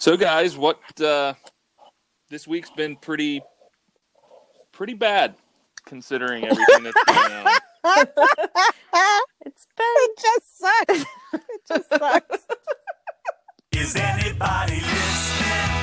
So, guys, what uh, this week's been pretty, pretty bad considering everything that's going on. it's been It just sucks. It just sucks. Is anybody listening?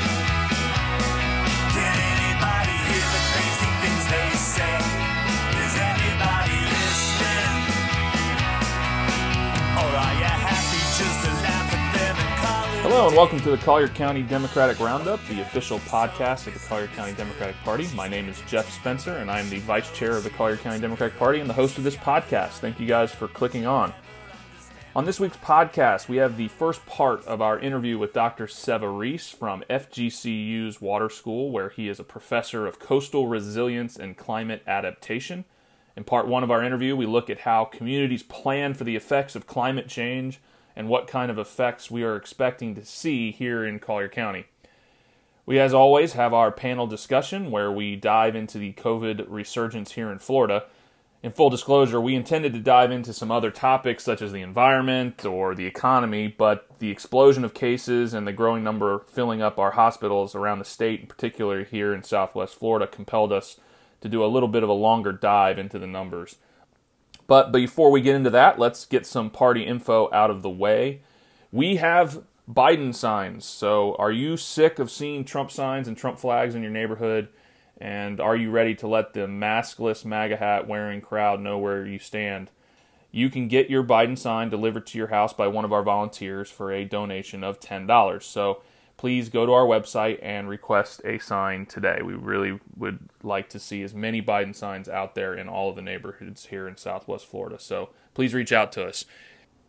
Hello, and welcome to the Collier County Democratic Roundup, the official podcast of the Collier County Democratic Party. My name is Jeff Spencer, and I'm the vice chair of the Collier County Democratic Party and the host of this podcast. Thank you guys for clicking on. On this week's podcast, we have the first part of our interview with Dr. Savarese from FGCU's Water School, where he is a professor of coastal resilience and climate adaptation. In part one of our interview, we look at how communities plan for the effects of climate change and what kind of effects we are expecting to see here in Collier County. We, as always, have our panel discussion where we dive into the COVID resurgence here in Florida. In full disclosure, we intended to dive into some other topics such as the environment or the economy, but the explosion of cases and the growing number filling up our hospitals around the state, in particular here in southwest Florida, compelled us to do a little bit of a longer dive into the numbers. But before we get into that, let's get some party info out of the way. We have Biden signs. So, are you sick of seeing Trump signs and Trump flags in your neighborhood? And are you ready to let the maskless MAGA hat wearing crowd know where you stand? You can get your Biden sign delivered to your house by one of our volunteers for a donation of $10. So, please go to our website and request a sign today. We really would like to see as many Biden signs out there in all of the neighborhoods here in Southwest Florida. So please reach out to us.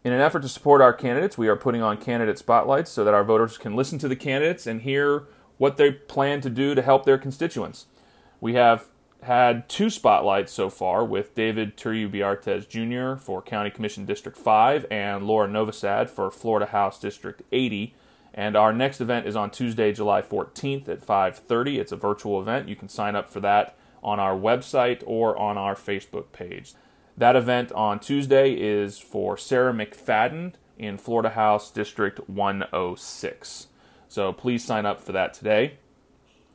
In an effort to support our candidates, we are putting on candidate spotlights so that our voters can listen to the candidates and hear what they plan to do to help their constituents. We have had two spotlights so far with David Turrubiartez Jr. for County Commission District 5 and Laura Novosad for Florida House District 80. And our next event is on Tuesday, July 14th at 5:30. It's a virtual event. You can sign up for that on our website or on our Facebook page. That event on Tuesday is for Sarah McFadden in Florida House District 106. So please sign up for that today.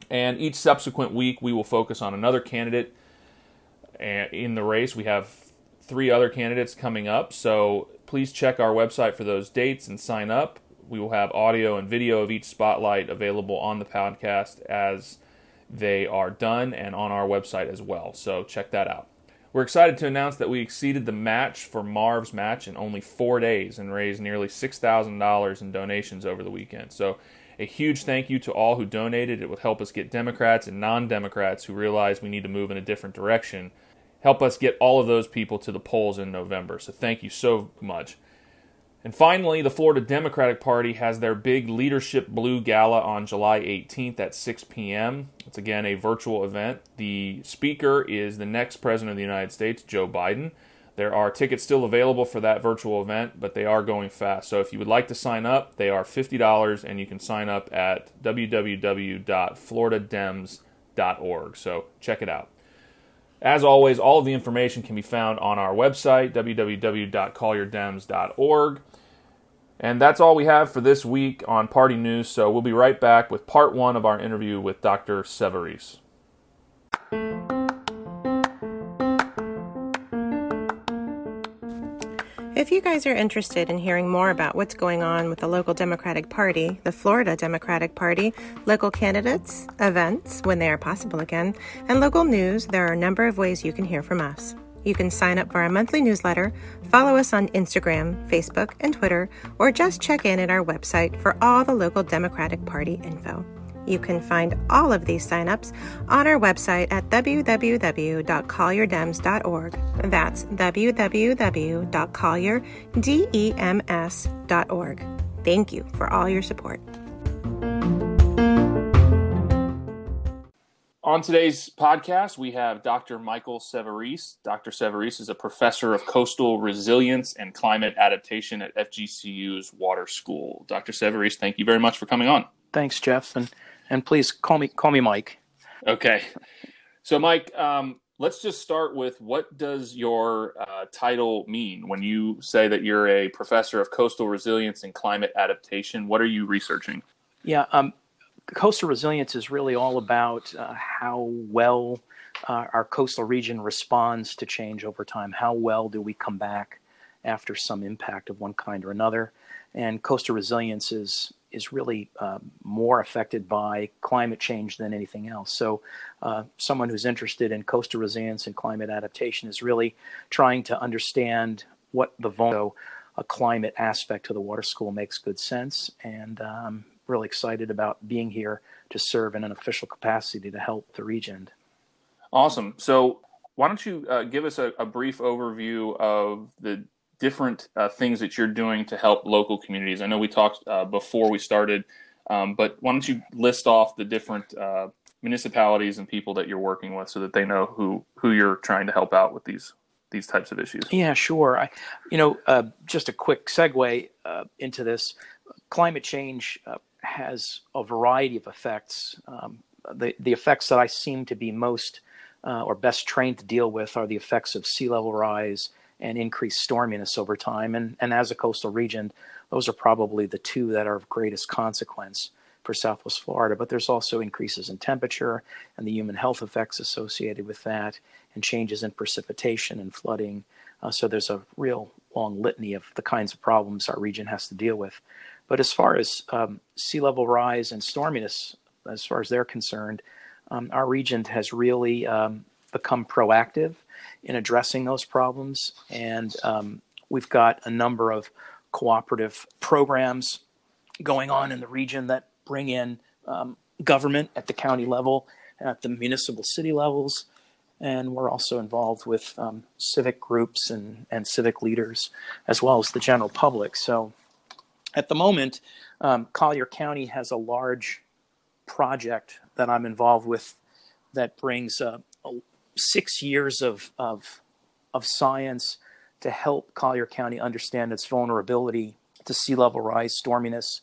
And each subsequent week, we will focus on another candidate uh, in the race. We have three other candidates coming up, so please check our website for those dates and sign up. We will have audio and video of each spotlight available on the podcast as they are done and on our website as well. So check that out. We're excited to announce that we exceeded the match for Marv's match in only four days and raised nearly $6,000 in donations over the weekend. So, a huge thank you to all who donated. It will help us get Democrats and non Democrats who realize we need to move in a different direction, help us get all of those people to the polls in November. So, thank you so much. And finally, the Florida Democratic Party has their big Leadership Blue Gala on July 18th at 6 p.m. It's again a virtual event. The speaker is the next President of the United States, Joe Biden. There are tickets still available for that virtual event, but they are going fast. So if you would like to sign up, they are $50 and you can sign up at www.floridadems.org. So check it out. As always, all of the information can be found on our website, www.collierdems.org. And that's all we have for this week on Party News, so we'll be right back with part one of our interview with Dr. Savarese. If you guys are interested in hearing more about what's going on with the local Democratic Party, the Florida Democratic Party, local candidates, events when they are possible again, and local news, there are a number of ways you can hear from us. You can sign up for our monthly newsletter, follow us on Instagram, Facebook, and Twitter, or just check in at our website for all the local Democratic Party info. You can find all of these signups on our website at www.collierdems.org. That's www.collierdems.org. Thank you for all your support. On today's podcast, we have Dr. Michael Savarese. Dr. Savarese is a professor of coastal resilience and climate adaptation at FGCU's Water School. Dr. Savarese, thank you very much for coming on. Thanks, Jeff, and and please call me call me Mike. Okay, so Mike, um, let's just start with what does your uh, title mean when you say that you're a professor of coastal resilience and climate adaptation? What are you researching? Yeah, um, coastal resilience is really all about uh, how well uh, our coastal region responds to change over time. How well do we come back after some impact of one kind or another? And coastal resilience is is really uh, more affected by climate change than anything else. So, uh, someone who's interested in coastal resilience and climate adaptation is really trying to understand what the vulnerable a climate aspect to the water school makes good sense. And um, really excited about being here to serve in an official capacity to help the region. Awesome. So, why don't you uh, give us a, a, brief overview of the different uh, things that you're doing to help local communities? I know we talked uh, before we started, um, but why don't you list off the different uh, municipalities and people that you're working with so that they know who who you're trying to help out with these these types of issues? Yeah, sure. I, you know, uh, just a quick segue uh, into this. Climate change has a variety of effects. Um, the the effects that I seem to be most uh, or best trained to deal with are the effects of sea level rise and increased storminess over time. And and as a coastal region, those are probably the two that are of greatest consequence for Southwest Florida. But there's also increases in temperature and the human health effects associated with that, and changes in precipitation and flooding. Uh, so there's a real long litany of the kinds of problems our region has to deal with. But as far as um, sea level rise and storminess, as far as they're concerned, um, our region has really um, become proactive in addressing those problems. And um, we've got a number of cooperative programs going on in the region that bring in um, government at the county level, at the municipal city levels, and we're also involved with um, civic groups and, and civic leaders as well as the general public. So at the moment, um, Collier County has a large project that I'm involved with that brings uh, six years of, of, of science to help Collier County understand its vulnerability to sea level rise, storminess,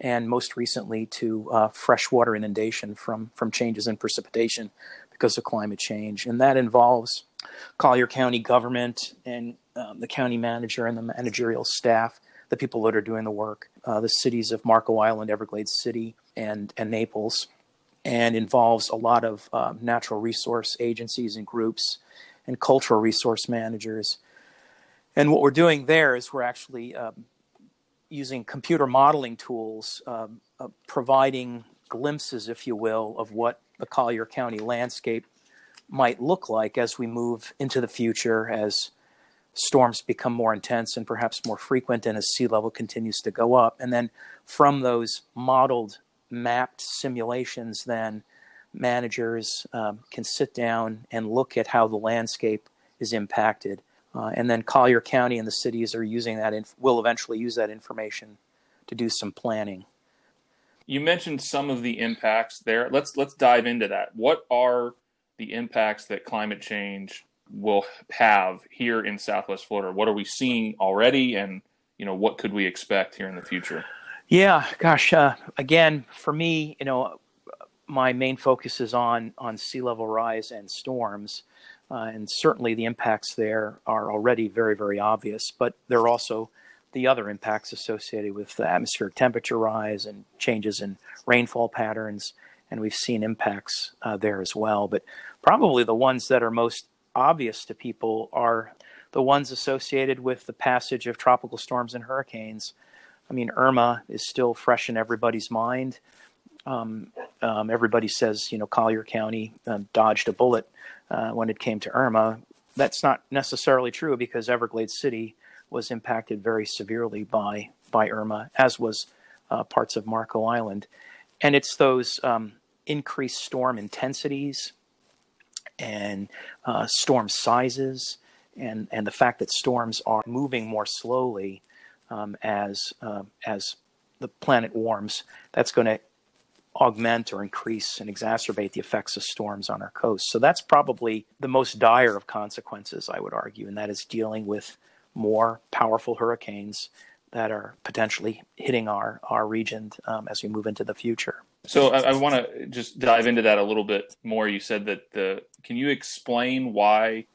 and most recently to uh, freshwater inundation from, from changes in precipitation because of climate change. And that involves Collier County government and um, the county manager and the managerial staff the people that are doing the work, uh, the cities of Marco Island, Everglades City, and, and Naples, and involves a lot of uh, natural resource agencies and groups and cultural resource managers. And what we're doing there is we're actually um, using computer modeling tools, um, uh, providing glimpses, if you will, of what the Collier County landscape might look like as we move into the future, as storms become more intense and perhaps more frequent and as sea level continues to go up. And then from those modeled, mapped simulations, then managers um, can sit down and look at how the landscape is impacted. Uh, and then Collier County and the cities are using that, inf- will eventually use that information to do some planning. You mentioned some of the impacts there. Let's let's dive into that. What are the impacts that climate change will have here in Southwest Florida? What are we seeing already, and you know what could we expect here in the future? Yeah, gosh, uh, again, for me, you know, my main focus is on on sea level rise and storms, uh, and certainly the impacts there are already very very obvious. But there are also the other impacts associated with the atmospheric temperature rise and changes in rainfall patterns, and we've seen impacts uh, there as well. But probably the ones that are most obvious to people are the ones associated with the passage of tropical storms and hurricanes. I mean, Irma is still fresh in everybody's mind. Um, um, everybody says, you know, Collier County uh, dodged a bullet uh, when it came to Irma. That's not necessarily true because Everglades City was impacted very severely by by Irma, as was uh, parts of Marco Island. And it's those um, increased storm intensities and uh, storm sizes and, and the fact that storms are moving more slowly um, as, uh, as the planet warms, that's going to augment or increase and exacerbate the effects of storms on our coast. So that's probably the most dire of consequences, I would argue, and that is dealing with more powerful hurricanes that are potentially hitting our, our region um, as we move into the future. So I, I want to just dive into that a little bit more. You said that the can you explain why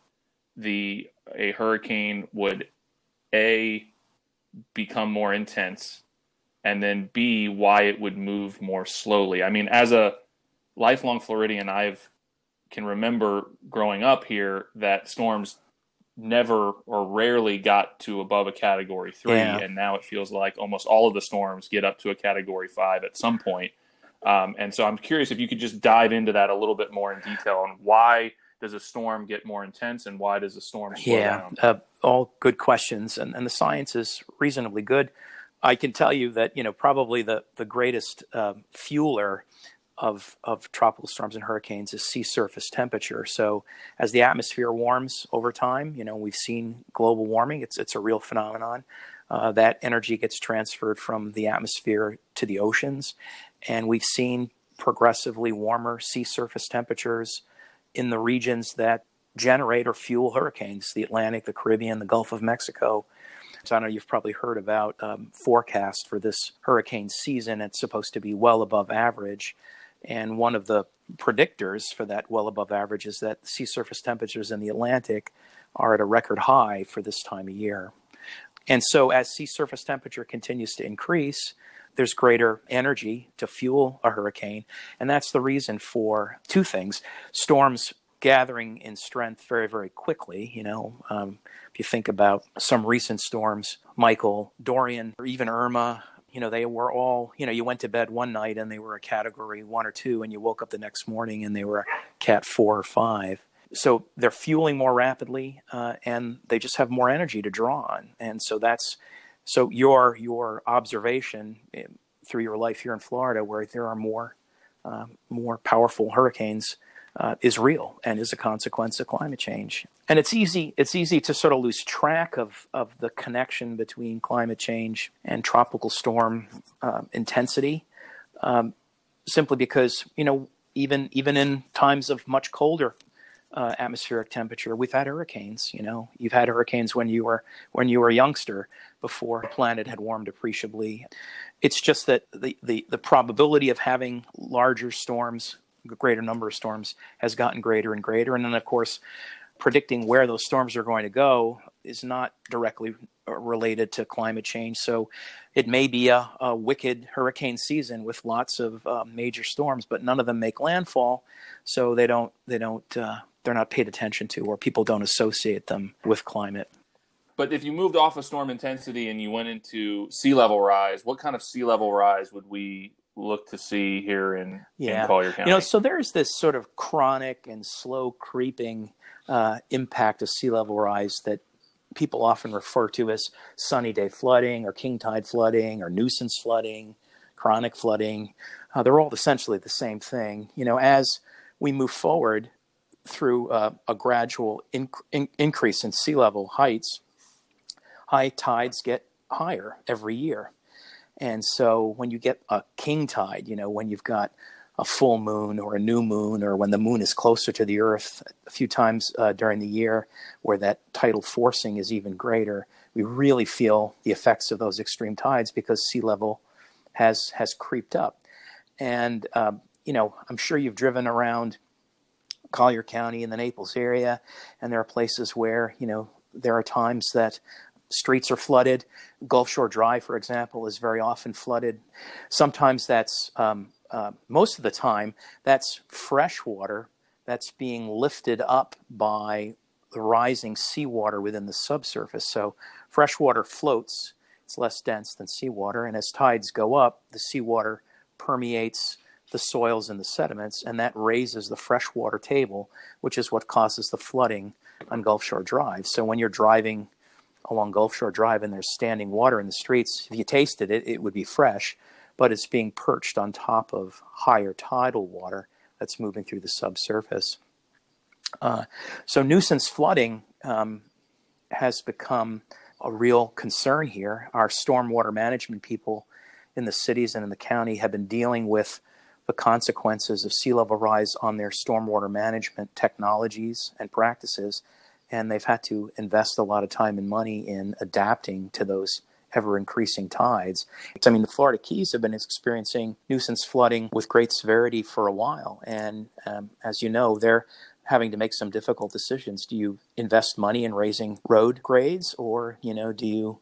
the a hurricane would a become more intense and then B, why it would move more slowly. I mean, as a lifelong Floridian, I've can remember growing up here that storms never or rarely got to above a category three, Yeah. and now it feels like almost all of the storms get up to a category five at some point. Um, and so I'm curious if you could just dive into that a little bit more in detail on why does a storm get more intense and why does a storm slow Yeah, down? uh, all good questions, and, and the science is reasonably good. I can tell you that you know probably the the greatest um fueler of of tropical storms and hurricanes is sea surface temperature. So as the atmosphere warms over time, you know we've seen global warming. It's it's a real phenomenon. Uh, that energy gets transferred from the atmosphere to the oceans, and we've seen progressively warmer sea surface temperatures in the regions that generate or fuel hurricanes the Atlantic, the Caribbean, the Gulf of Mexico. So I know you've probably heard about um, forecast for this hurricane season. It's supposed to be well above average. And one of the predictors for that well above average is that sea surface temperatures in the Atlantic are at a record high for this time of year. And so, as sea surface temperature continues to increase, there's greater energy to fuel a hurricane. And that's the reason for two things storms gathering in strength very, very quickly. You know, um, if you think about some recent storms, Michael, Dorian, or even Irma, you know, they were all, you know, you went to bed one night and they were a category one or two, and you woke up the next morning and they were a cat four or five. So they're fueling more rapidly, uh, and they just have more energy to draw on. And so that's so your your observation eh, through your life here in Florida, where there are more um, more powerful hurricanes, uh, is real and is a consequence of climate change. And it's easy it's easy to sort of lose track of of the connection between climate change and tropical storm um, intensity, um, simply because you know even even in times of much colder uh, atmospheric temperature. We've had hurricanes. You know, you've had hurricanes when you were when you were a youngster before the planet had warmed appreciably. It's just that the the, the probability of having larger storms, a greater number of storms, has gotten greater and greater. And then, of course, predicting where those storms are going to go is not directly related to climate change. So it may be a, a wicked hurricane season with lots of uh, major storms, but none of them make landfall, so they don't they don't uh, they're not paid attention to, or people don't associate them with climate. But if you moved off of storm intensity and you went into sea level rise, what kind of sea level rise would we look to see here in, Yeah. in Collier County? You know, so there's this sort of chronic and slow creeping uh, impact of sea level rise that people often refer to as sunny day flooding or king tide flooding or nuisance flooding, chronic flooding. Uh, they're all essentially the same thing. You know, as we move forward through uh, a gradual in- in- increase in sea level heights, high tides get higher every year. And so when you get a king tide, you know, when you've got a full moon or a new moon, or when the moon is closer to the earth a few times uh, during the year, where that tidal forcing is even greater, we really feel the effects of those extreme tides because sea level has has creeped up. And um, you know, I'm sure you've driven around Collier County in the Naples area, and there are places where you know there are times that streets are flooded. Gulf Shore Drive, for example, is very often flooded. Sometimes that's um, uh, most of the time that's fresh water that's being lifted up by the rising seawater within the subsurface. So fresh water floats; it's less dense than seawater, and as tides go up, the seawater permeates the soils and the sediments, and that raises the freshwater table, which is what causes the flooding on Gulf Shore Drive. So when you're driving along Gulf Shore Drive and there's standing water in the streets, if you tasted it, it would be fresh, but it's being perched on top of higher tidal water that's moving through the subsurface. Uh, so nuisance flooding um, has become a real concern here. Our stormwater management people in the cities and in the county have been dealing with the consequences of sea level rise on their stormwater management technologies and practices. And they've had to invest a lot of time and money in adapting to those ever increasing tides. I mean, the Florida Keys have been experiencing nuisance flooding with great severity for a while. And um, as you know, they're having to make some difficult decisions. Do you invest money in raising road grades or, you know, do you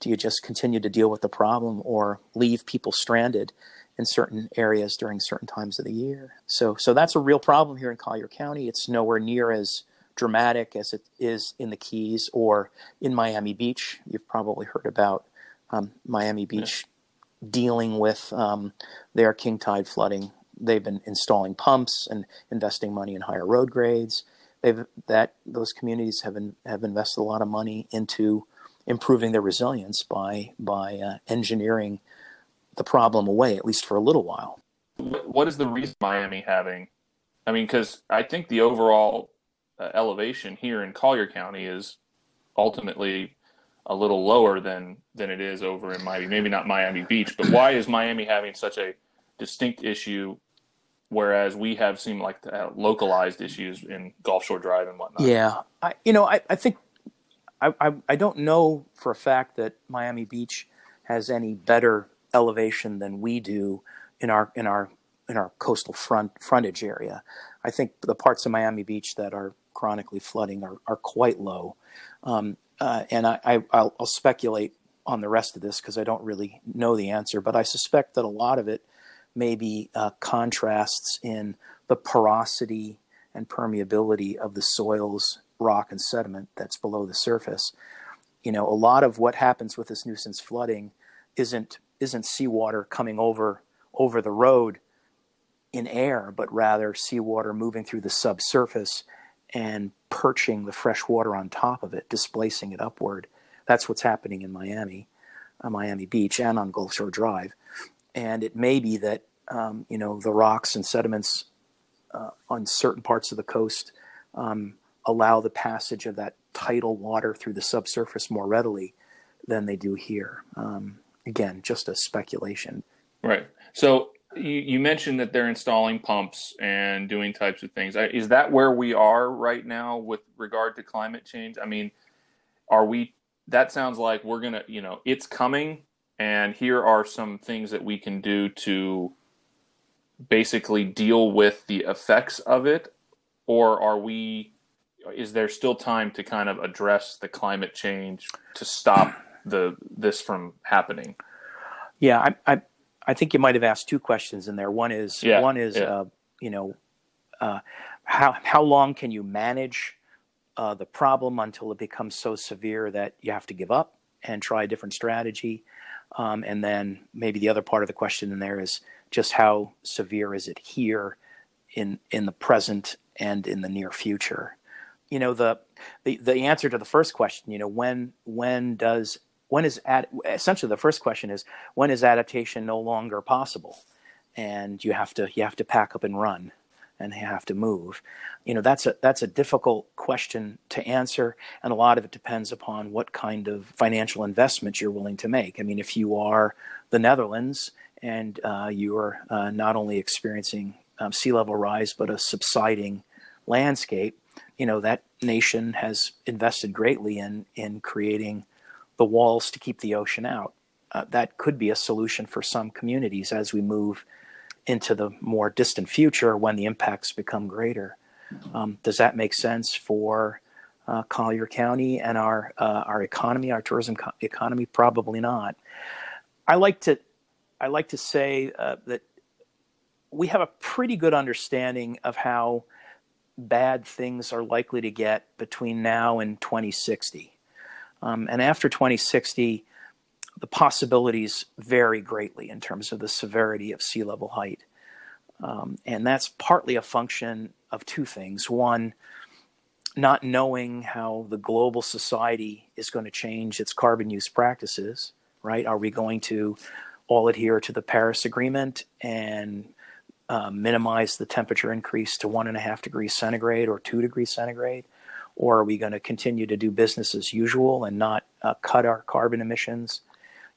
do you just continue to deal with the problem or leave people stranded in certain areas during certain times of the year? So, so that's a real problem here in Collier County. It's nowhere near as dramatic as it is in the Keys or in Miami Beach. You've probably heard about um, Miami Beach yeah. dealing with um, their king tide flooding. They've been installing pumps and investing money in higher road grades. They've that those communities have in, have invested a lot of money into improving their resilience by by uh, engineering the problem away at least for a little while. What is the reason Miami having? I mean, because I think the overall uh, elevation here in Collier County is ultimately a little lower than than it is over in Miami. Maybe not Miami Beach, but why is Miami having such a distinct issue, whereas we have seemed like localized issues in Gulf Shore Drive and whatnot? Yeah, I, you know, I, I think I, I, I don't know for a fact that Miami Beach has any better elevation than we do in our in our in our coastal front frontage area. I think the parts of Miami Beach that are chronically flooding are, are quite low. Um, uh, and I, will speculate on the rest of this because I don't really know the answer, but I suspect that a lot of it may be uh, contrasts in the porosity and permeability of the soils, rock, and sediment that's below the surface. You know, a lot of what happens with this nuisance flooding isn't isn't seawater coming over over the road in air, but rather seawater moving through the subsurface and perching the fresh water on top of it, displacing it upward. That's what's happening in Miami, uh, Miami Beach, and on Gulf Shore Drive. And it may be that um, you know the rocks and sediments uh, on certain parts of the coast um, allow the passage of that tidal water through the subsurface more readily than they do here. Um, again, just a speculation. Right. So you, you, mentioned that they're installing pumps and doing types of things. Is that where we are right now with regard to climate change? I mean, are we? That sounds like we're gonna, you know, it's coming, and here are some things that we can do to basically deal with the effects of it, or are we? Is there still time to kind of address the climate change to stop the this from happening? Yeah, I, I I think you might have asked two questions in there. One is yeah, one is yeah. uh, you know uh, how how long can you manage uh, the problem until it becomes so severe that you have to give up and try a different strategy, um, and then maybe the other part of the question in there is just how severe is it here in in the present and in the near future. You know the the the answer to the first question. You know when when does when is ad, essentially the first question is when is adaptation no longer possible? And you have to you have to pack up and run and you have to move. You know that's a that's a difficult question to answer. And a lot of it depends upon what kind of financial investment you're willing to make. I mean if you are the netherlands and uh, you are uh, not only experiencing um, sea level rise but a subsiding landscape you know that nation has invested greatly in in creating the walls to keep the ocean out. Uh, that could be a solution for some communities as we move into the more distant future when the impacts become greater. Um, does that make sense for uh, Collier County and our uh, our economy, our tourism co- economy? Probably not. I like to I like to say uh, that we have a pretty good understanding of how bad things are likely to get between now and 2060. Um, and after 2060, the possibilities vary greatly in terms of the severity of sea level height. Um, and that's partly a function of two things. One, not knowing how the global society is going to change its carbon use practices, right? Are we going to all adhere to the Paris Agreement and uh, minimize the temperature increase to one and a half degrees centigrade or two degrees centigrade? Or are we going to continue to do business as usual and not uh, cut our carbon emissions?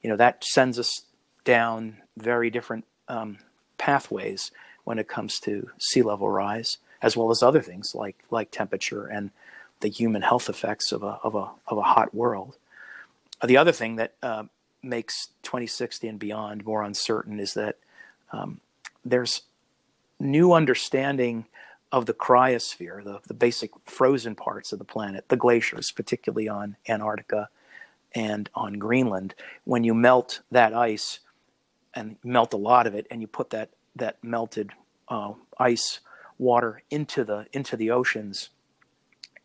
You know, that sends us down very different um, pathways when it comes to sea level rise, as well as other things like like temperature and the human health effects of a of a of a hot world. The other thing that uh, makes 2060 and beyond more uncertain is that um, there's new understanding of the cryosphere, the, the basic frozen parts of the planet, the glaciers, particularly on Antarctica and on Greenland. When you melt that ice and melt a lot of it, and you put that that melted uh, ice water into the into the oceans,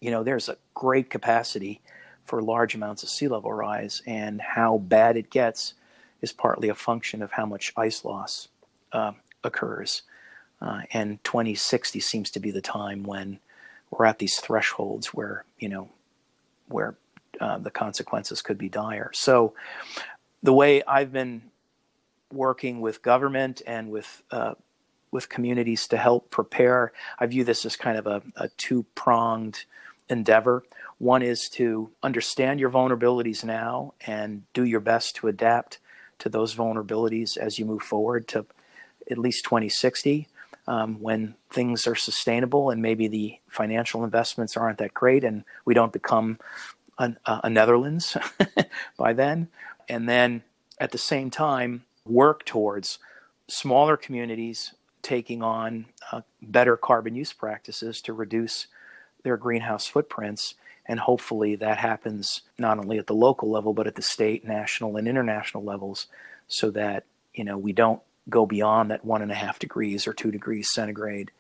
you know there's a great capacity for large amounts of sea level rise, and how bad it gets is partly a function of how much ice loss uh, occurs. Uh, and 2060 seems to be the time when we're at these thresholds where you know where uh, the consequences could be dire. So the way I've been working with government and with uh, with communities to help prepare, I view this as kind of a, a two pronged endeavor. One is to understand your vulnerabilities now and do your best to adapt to those vulnerabilities as you move forward to at least 2060 um, when things are sustainable and maybe the financial investments aren't that great and we don't become a, a Netherlands by then. And then at the same time, work towards smaller communities taking on uh, better carbon use practices to reduce their greenhouse footprints. And hopefully that happens not only at the local level, but at the state, national, and international levels so that, you know, we don't go beyond that one and a half degrees or two degrees centigrade,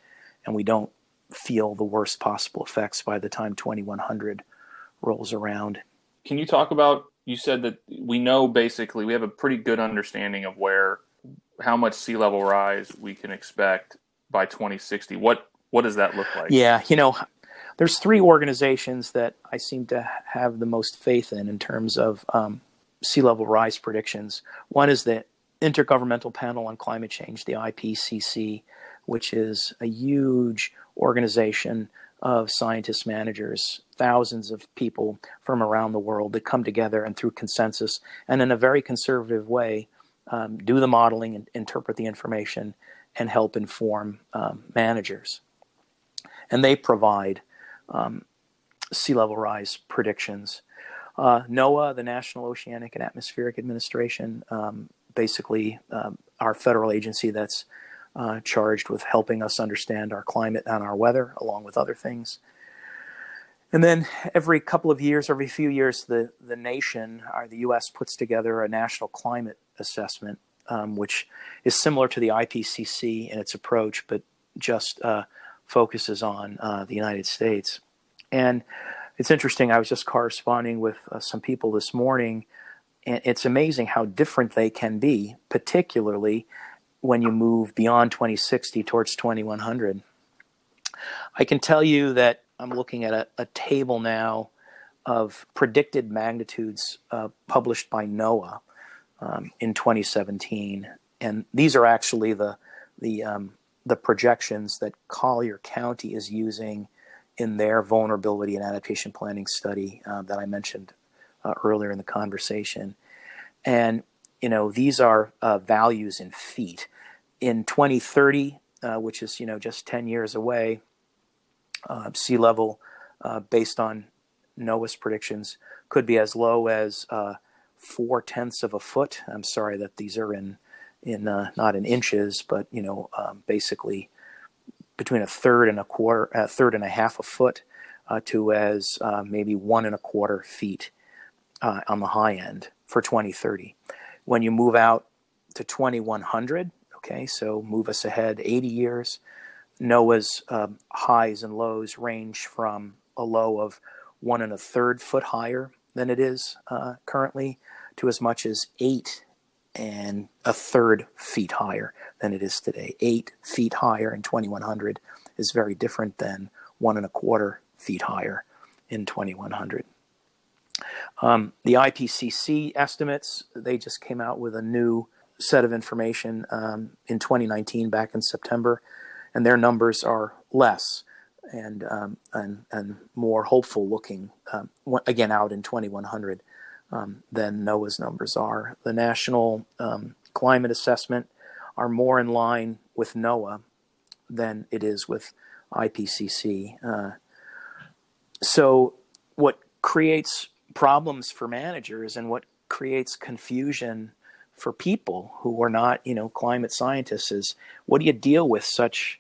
and we don't feel the worst possible effects by the time 2100 rolls around. Can you talk about? You said that we know basically we have a pretty good understanding of where how much sea level rise we can expect by 2060. What what does that look like? Yeah, you know, there's three organizations that I seem to have the most faith in in terms of um, sea level rise predictions. One is the Intergovernmental Panel on Climate Change, the IPCC, which is a huge organization of scientists, managers, thousands of people from around the world that come together and through consensus and in a very conservative way um, do the modeling and interpret the information and help inform um, managers. And they provide um, sea level rise predictions. Uh, NOAA, the National Oceanic and Atmospheric Administration, um, basically um, our federal agency that's uh, charged with helping us understand our climate and our weather, along with other things. And then every couple of years, every few years, the, the nation, or the U.S., puts together a national climate assessment, um, which is similar to the IPCC in its approach, but just uh, focuses on uh, the United States. And it's interesting, I was just corresponding with uh, some people this morning and it's amazing how different they can be, particularly when you move beyond 2060 towards 2100. I can tell you that I'm looking at a, a table now of predicted magnitudes uh, published by NOAA um, in 2017, and these are actually the the um, the projections that Collier County is using in their vulnerability and adaptation planning study uh, that I mentioned uh, earlier in the conversation. And, you know, these are uh, values in feet. In 2030, uh, which is, you know, just 10 years away, uh, sea level, uh, based on NOAA's predictions, could be as low as uh, four tenths of a foot. I'm sorry that these are in, in uh, not in inches, but, you know, um, basically between a third and a quarter, a third and a half a foot to as maybe one and a quarter feet uh, on the high end for 2030. When you move out to 2100, okay, so move us ahead 80 years, NOAA's um, highs and lows range from a low of one and a third foot higher than it is uh, currently to as much as eight and a third feet higher than it is today. Eight feet higher in 2100 is very different than one and a quarter feet higher in 2100. Um, the IPCC estimates, they just came out with a new set of information um, in 2019, back in September, and their numbers are less and um, and, and more hopeful looking, um, again, out in 2100 um, than NOAA's numbers are. The National um, Climate Assessment are more in line with NOAA than it is with IPCC. Uh, so, what creates problems for managers and what creates confusion for people who are not, you know, climate scientists is what do you deal with such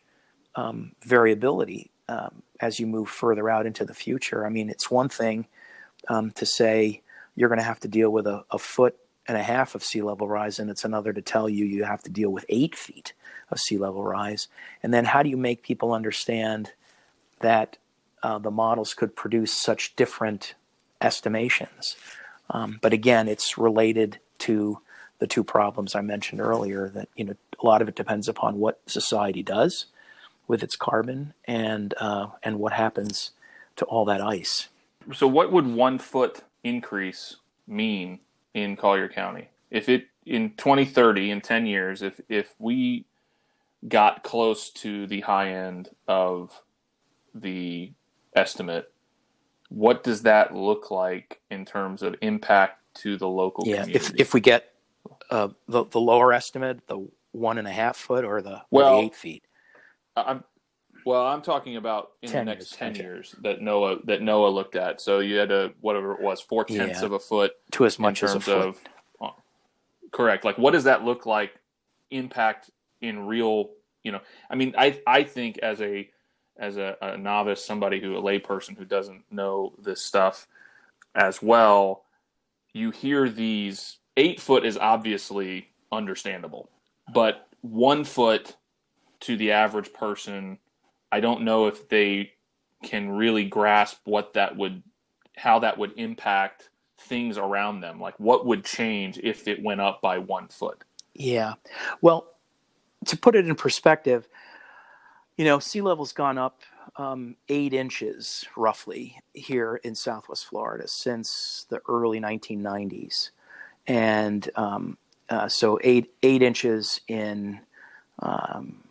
um, variability um, as you move further out into the future? I mean, it's one thing um, to say, you're going to have to deal with a, a foot and a half of sea level rise, and it's another to tell you you have to deal with eight feet of sea level rise. And then how do you make people understand that uh, the models could produce such different estimations? Um, but again, it's related to the two problems I mentioned earlier. That you know, a lot of it depends upon what society does with its carbon and uh, and what happens to all that ice. So, what would one foot increase mean in Collier County if it in 2030 in 10 years if if we got close to the high end of the estimate what does that look like in terms of impact to the local Yeah, community? if if we get uh, the the lower estimate, the one and a half foot or the, or the eight feet. I'm well, I'm talking about in 10 the next years, ten okay. years that NOAA that NOAA looked at. So you had a whatever it was, four tenths Yeah. of a foot to as much as a foot. of uh, correct. Like, what does that look like? Impact in real, you know. I mean, I I think as a as a, a novice, somebody who a layperson who doesn't know this stuff as well, you hear these eight foot is obviously understandable, but one foot to the average person, I don't know if they can really grasp what that would, how that would impact things around them. Like what would change if it went up by one foot? Yeah. Well, to put it in perspective, you know, sea level's gone up um, eight inches roughly here in Southwest Florida since the early 1990s, and um, uh, so eight eight inches in. Um,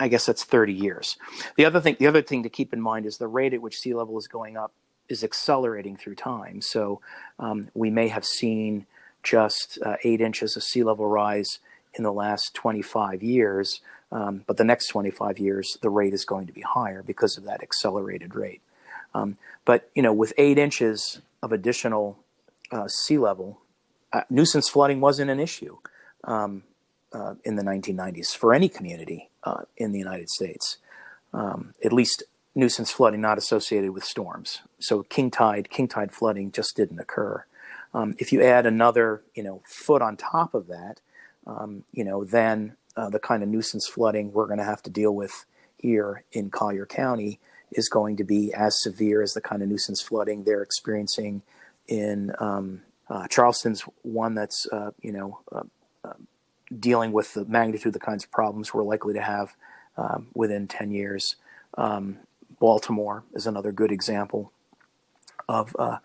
I guess that's 30 years. The other thing, the other thing to keep in mind is the rate at which sea level is going up is accelerating through time. So um, we may have seen just uh, eight inches of sea level rise in the last 25 years, um, but the next 25 years the rate is going to be higher because of that accelerated rate. Um, but you know, with eight inches of additional uh, sea level, uh, nuisance flooding wasn't an issue um, uh, in the 1990s for any community uh, in the United States. Um, at least nuisance flooding not associated with storms. So king tide, king tide flooding just didn't occur. Um, if you add another, you know, foot on top of that, um, you know, then uh, the kind of nuisance flooding we're going to have to deal with here in Collier County is going to be as severe as the kind of nuisance flooding they're experiencing in um, uh, Charleston's one that's, uh, you know, uh, uh, dealing with the magnitude of the kinds of problems we're likely to have um, within 10 years. Um, Baltimore is another good example of uh,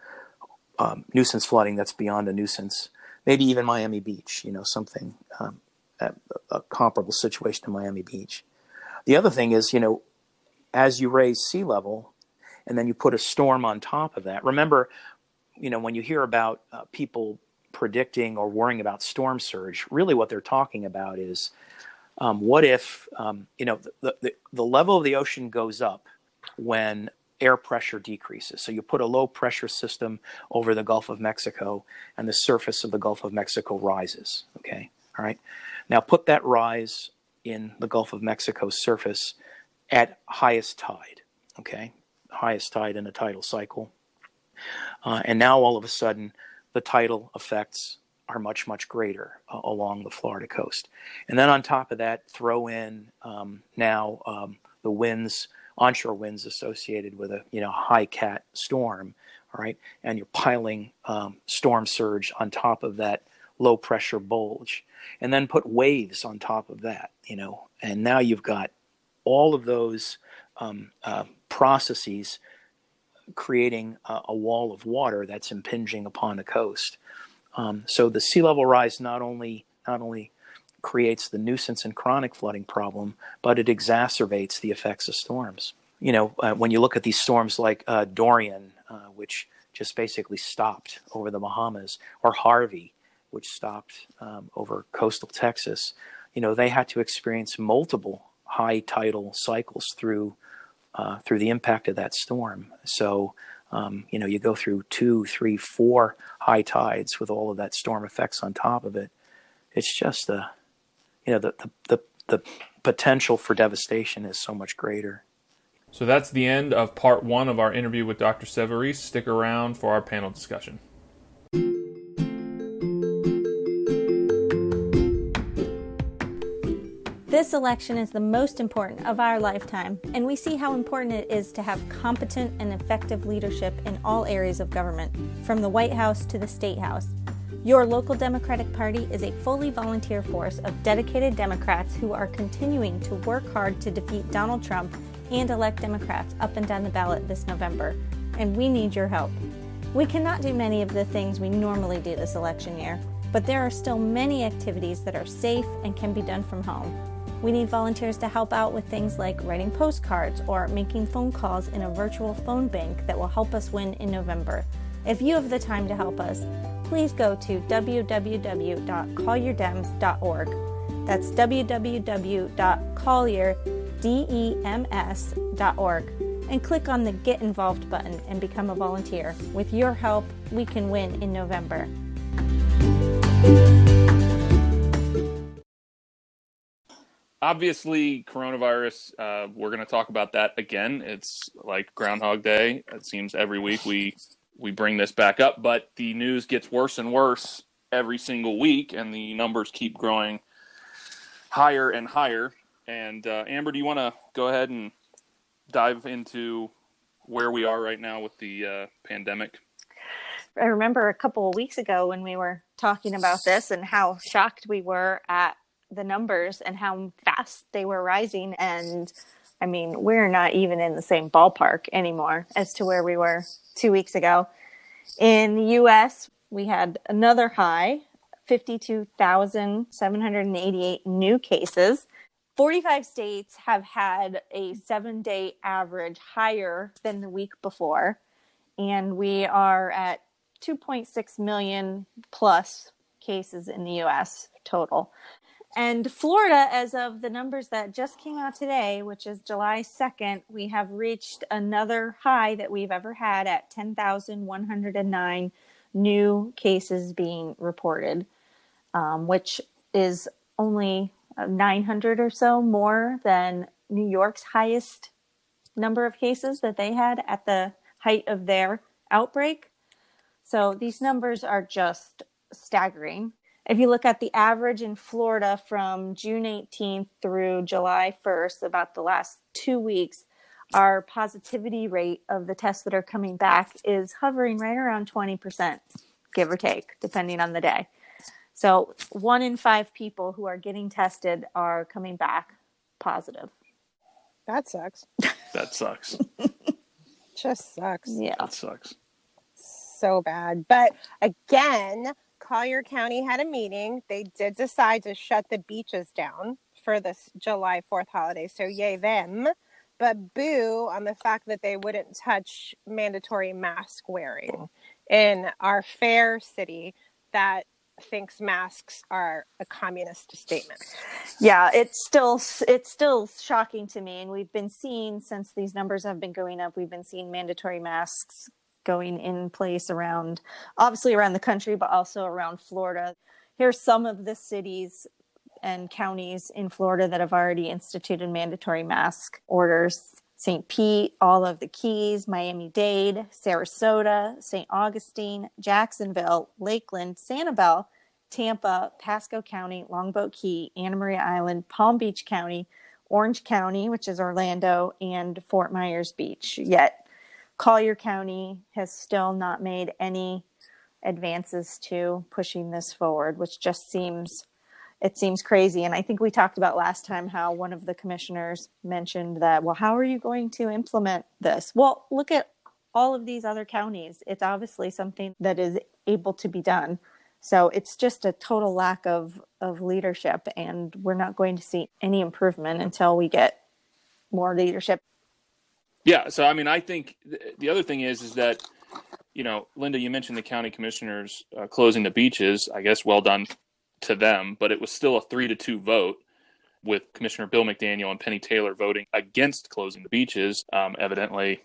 um, nuisance flooding that's beyond a nuisance. Maybe even Miami Beach, you know, something, um, a, comparable situation to Miami Beach. The other thing is, you know, as you raise sea level and then you put a storm on top of that, remember, you know, when you hear about uh, people predicting or worrying about storm surge, really what they're talking about is um, what if, um, you know, the, the, the level of the ocean goes up when air pressure decreases. So you put a low pressure system over the Gulf of Mexico and the surface of the Gulf of Mexico rises. Okay. All right. Now put that rise in the Gulf of Mexico's surface at highest tide. Okay. Highest tide in a tidal cycle. Uh, and now all of a sudden, the tidal effects are much, much greater uh, along the Florida coast. And then on top of that, throw in um, now um, the winds, onshore winds associated with a you know high cat storm. All right, and you're piling um, storm surge on top of that low pressure bulge, and then put waves on top of that. You know, and now you've got all of those um, uh, processes creating a, a wall of water that's impinging upon a coast. Um, so the sea level rise not only not only creates the nuisance and chronic flooding problem, but it exacerbates the effects of storms. You know, uh, when you look at these storms like uh, Dorian, uh, which just basically stopped over the Bahamas, or Harvey, which stopped um, over coastal Texas, you know, they had to experience multiple high tidal cycles through uh, through the impact of that storm. So, um, you know, you go through two, three, four high tides with all of that storm effects on top of it. It's just a, you know, the the the, the potential for devastation is so much greater. So that's the end of part one of our interview with Dr. Savarese. Stick around for our panel discussion. This election is the most important of our lifetime, and we see how important it is to have competent and effective leadership in all areas of government, from the White House to the State House. Your local Democratic Party is a fully volunteer force of dedicated Democrats who are continuing to work hard to defeat Donald Trump and elect Democrats up and down the ballot this November, and we need your help. We cannot do many of the things we normally do this election year, but there are still many activities that are safe and can be done from home. We need volunteers to help out with things like writing postcards or making phone calls in a virtual phone bank that will help us win in November. If you have the time to help us, please go to www.collierdems.org. That's www.collierdems.org and click on the Get Involved button and become a volunteer. With your help, we can win in November. Obviously, coronavirus, uh, we're going to talk about that again. It's like Groundhog Day. It seems every week we we bring this back up, but the news gets worse and worse every single week, and the numbers keep growing higher and higher. And uh, Amber, do you want to go ahead and dive into where we are right now with the uh, pandemic? I remember a couple of weeks ago when we were talking about this and how shocked we were at the numbers and how fast they were rising. And I mean, we're not even in the same ballpark anymore as to where we were two weeks ago. In the US, we had another high 52,788 new cases. 45 states have had a seven day average higher than the week before. And we are at 2.6 million plus cases in the US total. And Florida, as of the numbers that just came out today, which is July 2nd, we have reached another high that we've ever had at 10,109 new cases being reported, um, which is only 900 or so more than New York's highest number of cases that they had at the height of their outbreak. So these numbers are just staggering. If you look at the average in Florida from June 18th through July 1st, about the last two weeks, our positivity rate of the tests that are coming back is hovering right around 20%, give or take, depending on the day. So, one in five people who are getting tested are coming back positive. That sucks. That sucks. Just sucks. Yeah. that sucks. So bad. But again, Collier County had a meeting. They did decide to shut the beaches down for this July 4th holiday. So, yay, them. But boo on the fact that they wouldn't touch mandatory mask wearing in our fair city that thinks masks are a communist statement. Yeah, it's still it's still shocking to me and we've been seeing since these numbers have been going up, we've been seeing mandatory masks going in place around obviously around the country but also around Florida. Here's some of the cities and counties in Florida that have already instituted mandatory mask orders. St. Pete, all of the Keys, Miami Dade, Sarasota, St. Augustine, Jacksonville, Lakeland, Sanibel, Tampa, Pasco County, Longboat Key, Anna Maria Island, Palm Beach County, Orange County, which is Orlando, and Fort Myers Beach. Yet Collier County has still not made any advances to pushing this forward, which just seems it seems crazy. And I think we talked about last time how one of the commissioners mentioned that, well, how are you going to implement this? Well, look at all of these other counties. It's obviously something that is able to be done. So it's just a total lack of, of leadership, and we're not going to see any improvement until we get more leadership. Yeah. So, I mean, I think th- the other thing is, is that, you know, Linda, you mentioned the county commissioners uh, closing the beaches. I guess well done to them, but it was still a three to two vote with Commissioner Bill McDaniel and Penny Taylor voting against closing the beaches. Um, evidently,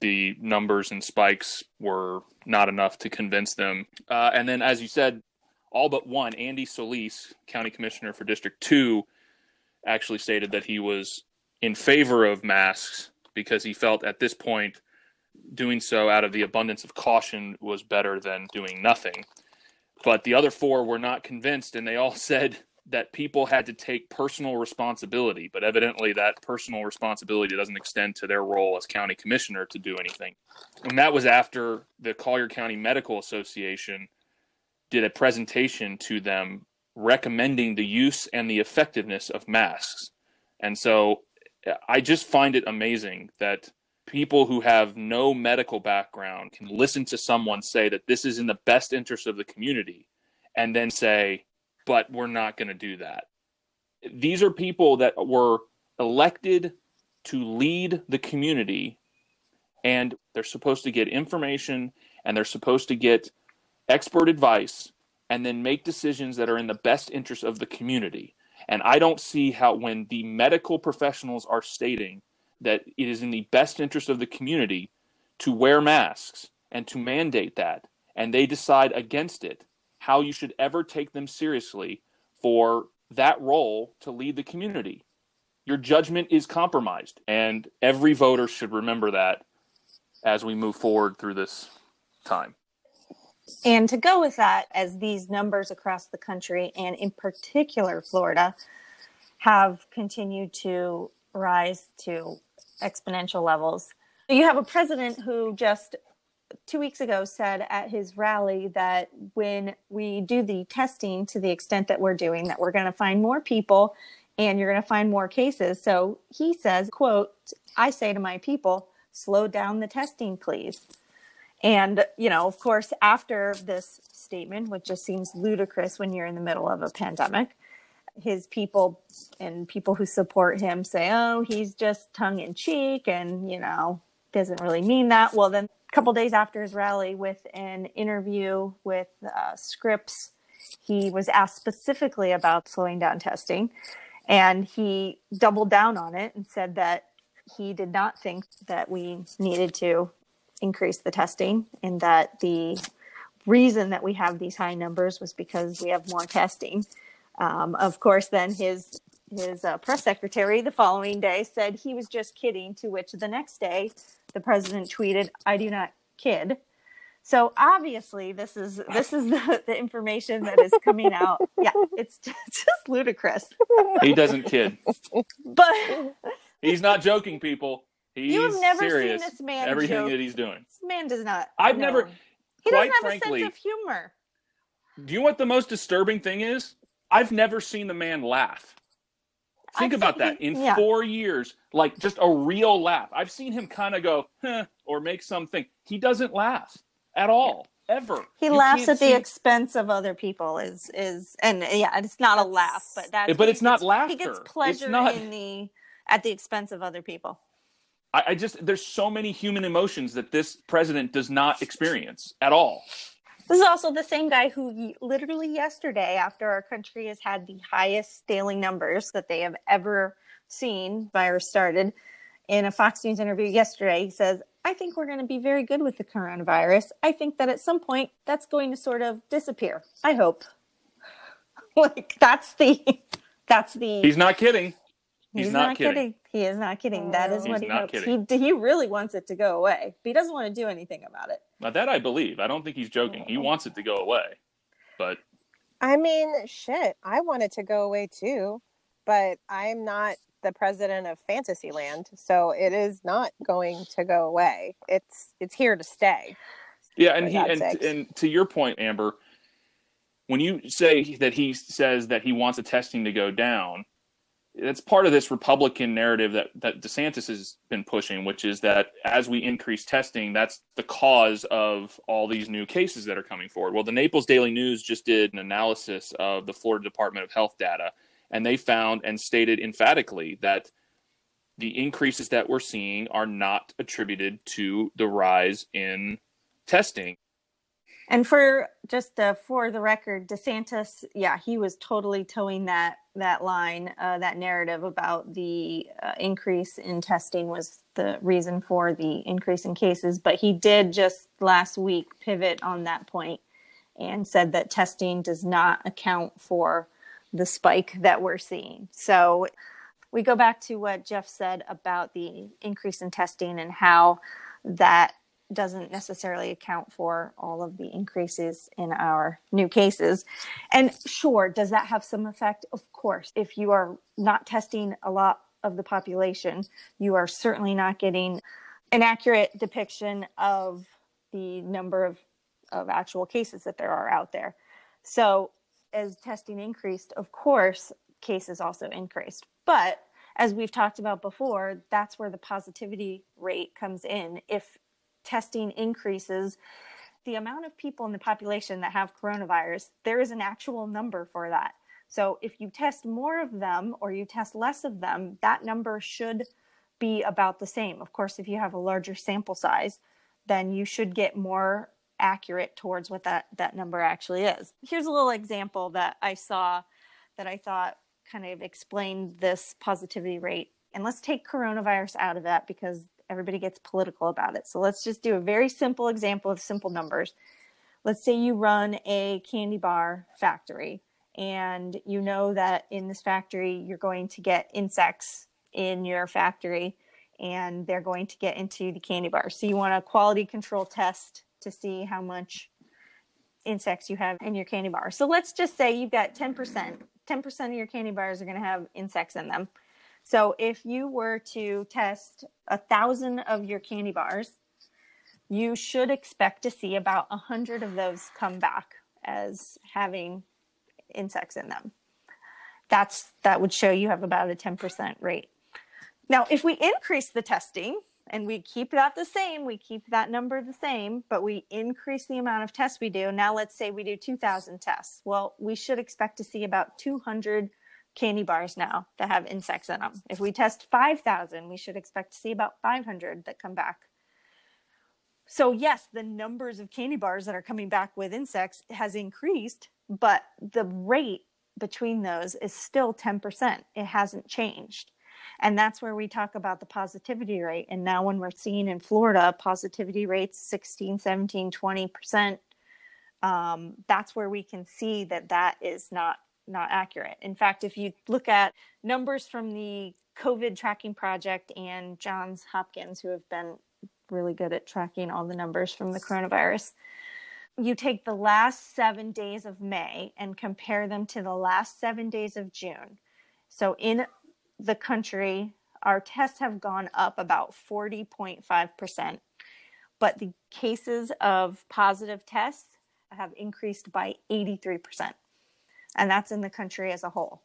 the numbers and spikes were not enough to convince them. Uh, and then, as you said, all but one, Andy Solis, county commissioner for District 2, actually stated that he was in favor of masks because he felt at this point doing so out of the abundance of caution was better than doing nothing. But the other four were not convinced, and they all said that people had to take personal responsibility, but evidently that personal responsibility doesn't extend to their role as county commissioner to do anything. And that was after the Collier County Medical Association did a presentation to them recommending the use and the effectiveness of masks. And so I just find it amazing that people who have no medical background can listen to someone say that this is in the best interest of the community and then say, but we're not going to do that. These are people that were elected to lead the community and they're supposed to get information and they're supposed to get expert advice and then make decisions that are in the best interest of the community. And I don't see how, when the medical professionals are stating that it is in the best interest of the community to wear masks and to mandate that, and they decide against it, how you should ever take them seriously for that role to lead the community. Your judgment is compromised, and every voter should remember that as we move forward through this time. And to go with that, as these numbers across the country and in particular Florida have continued to rise to exponential levels, you have a president who just two weeks ago said at his rally that when we do the testing to the extent that we're doing, that we're going to find more people and you're going to find more cases. So he says, quote, I say to my people, slow down the testing, please. And, you know, of course, after this statement, which just seems ludicrous when you're in the middle of a pandemic, his people and people who support him say, oh, he's just tongue in cheek and, you know, doesn't really mean that. Well, then a couple days after his rally, with an interview with uh, Scripps, he was asked specifically about slowing down testing. And he doubled down on it and said that he did not think that we needed to increase the testing and that the reason that we have these high numbers was because we have more testing. Um, of course, then his his uh, press secretary the following day said he was just kidding. To which the next day, the president tweeted, "I do not kid." So obviously, this is this is the, the information that is coming out. Yeah, it's just, it's just ludicrous. He doesn't kid. But He's not joking, people. He's you have never serious. seen this man Everything joke. that he's doing. This man does not. I've no. never- He doesn't have frankly- a sense of humor. Do you know what the most disturbing thing is? I've never seen the man laugh. Think I've about seen- that. In yeah. four years, like just a real laugh. I've seen him kind of go, huh, or make something. He doesn't laugh at all, ever. He You laughs at the see- expense of other people. Is is and yeah, it's not a laugh, but that's But it's not gets- laughter. He gets pleasure not- in the at the expense of other people. I, I just, there's so many human emotions that this president does not experience at all. This is also the same guy who literally yesterday, after our country has had the highest daily numbers that they have ever seen, virus started, in a Fox News interview yesterday, he says, I think we're going to be very good with the coronavirus. I think that at some point that's going to sort of disappear. I hope. like that's the that's the He's not kidding. He's, He's not, kidding. He is not kidding. Oh, that is He's what he not hopes. kidding. He he really wants it to go away, but he doesn't want to do anything about it. Now that I believe. I don't think he's joking. He oh. wants it to go away. But I mean, shit, I want it to go away too, but I'm not the president of Fantasyland, so it is not going to go away. It's it's here to stay. Yeah, and he and and to your point, Amber, when you say that he says that he wants the testing to go down, that's part of this Republican narrative that that DeSantis has been pushing, which is that as we increase testing, that's the cause of all these new cases that are coming forward. Well, the Naples Daily News just did an analysis of the Florida Department of Health data, and they found and stated emphatically that the increases that we're seeing are not attributed to the rise in testing. And for just uh, for the record, DeSantis, yeah, he was totally toeing that that line, uh, that narrative about the uh, increase in testing was the reason for the increase in cases. But he did just last week pivot on that point and said that testing does not account for the spike that we're seeing. So we go back to what Jeff said about the increase in testing and how that doesn't necessarily account for all of the increases in our new cases. And sure, does that have some effect? Of course. If you are not testing a lot of the population, you are certainly not getting an accurate depiction of the number of, of actual cases that there are out there. So, as testing increased, of course, cases also increased. But as we've talked about before, that's where the positivity rate comes in. If testing increases, the amount of people in the population that have coronavirus, there is an actual number for that. So if you test more of them or you test less of them, that number should be about the same. Of course, if you have a larger sample size, then you should get more accurate towards what that that number actually is. Here's a little example that I saw that I thought kind of explained this positivity rate. And let's take coronavirus out of that because everybody gets political about it. So let's just do a very simple example of simple numbers. Let's say you run a candy bar factory and you know that in this factory you're going to get insects in your factory and they're going to get into the candy bar. So you want a quality control test to see how much insects you have in your candy bar. So let's just say you've got 10%. 10% of your candy bars are going to have insects in them. So if you were to test a thousand of your candy bars, you should expect to see about a hundred of those come back as having insects in them. That's that would show you have about a 10% rate. Now, if we increase the testing and we keep that the same, we keep that number the same, but we increase the amount of tests we do. Now, let's say we do 2,000 tests. Well, we should expect to see about 200 candy bars now that have insects in them. If we test 5,000, we should expect to see about 500 that come back. So, yes, the numbers of candy bars that are coming back with insects has increased, but the rate between those is still 10%. It hasn't changed. And that's where we talk about the positivity rate. And now, when we're seeing in Florida positivity rates 16, 17, 20%, um, that's where we can see that that is not not accurate. In fact, if you look at numbers from the COVID tracking project and Johns Hopkins, who have been really good at tracking all the numbers from the coronavirus, you take the last seven days of May and compare them to the last seven days of June. So in the country, our tests have gone up about 40.5%, but the cases of positive tests have increased by 83%. And that's in the country as a whole.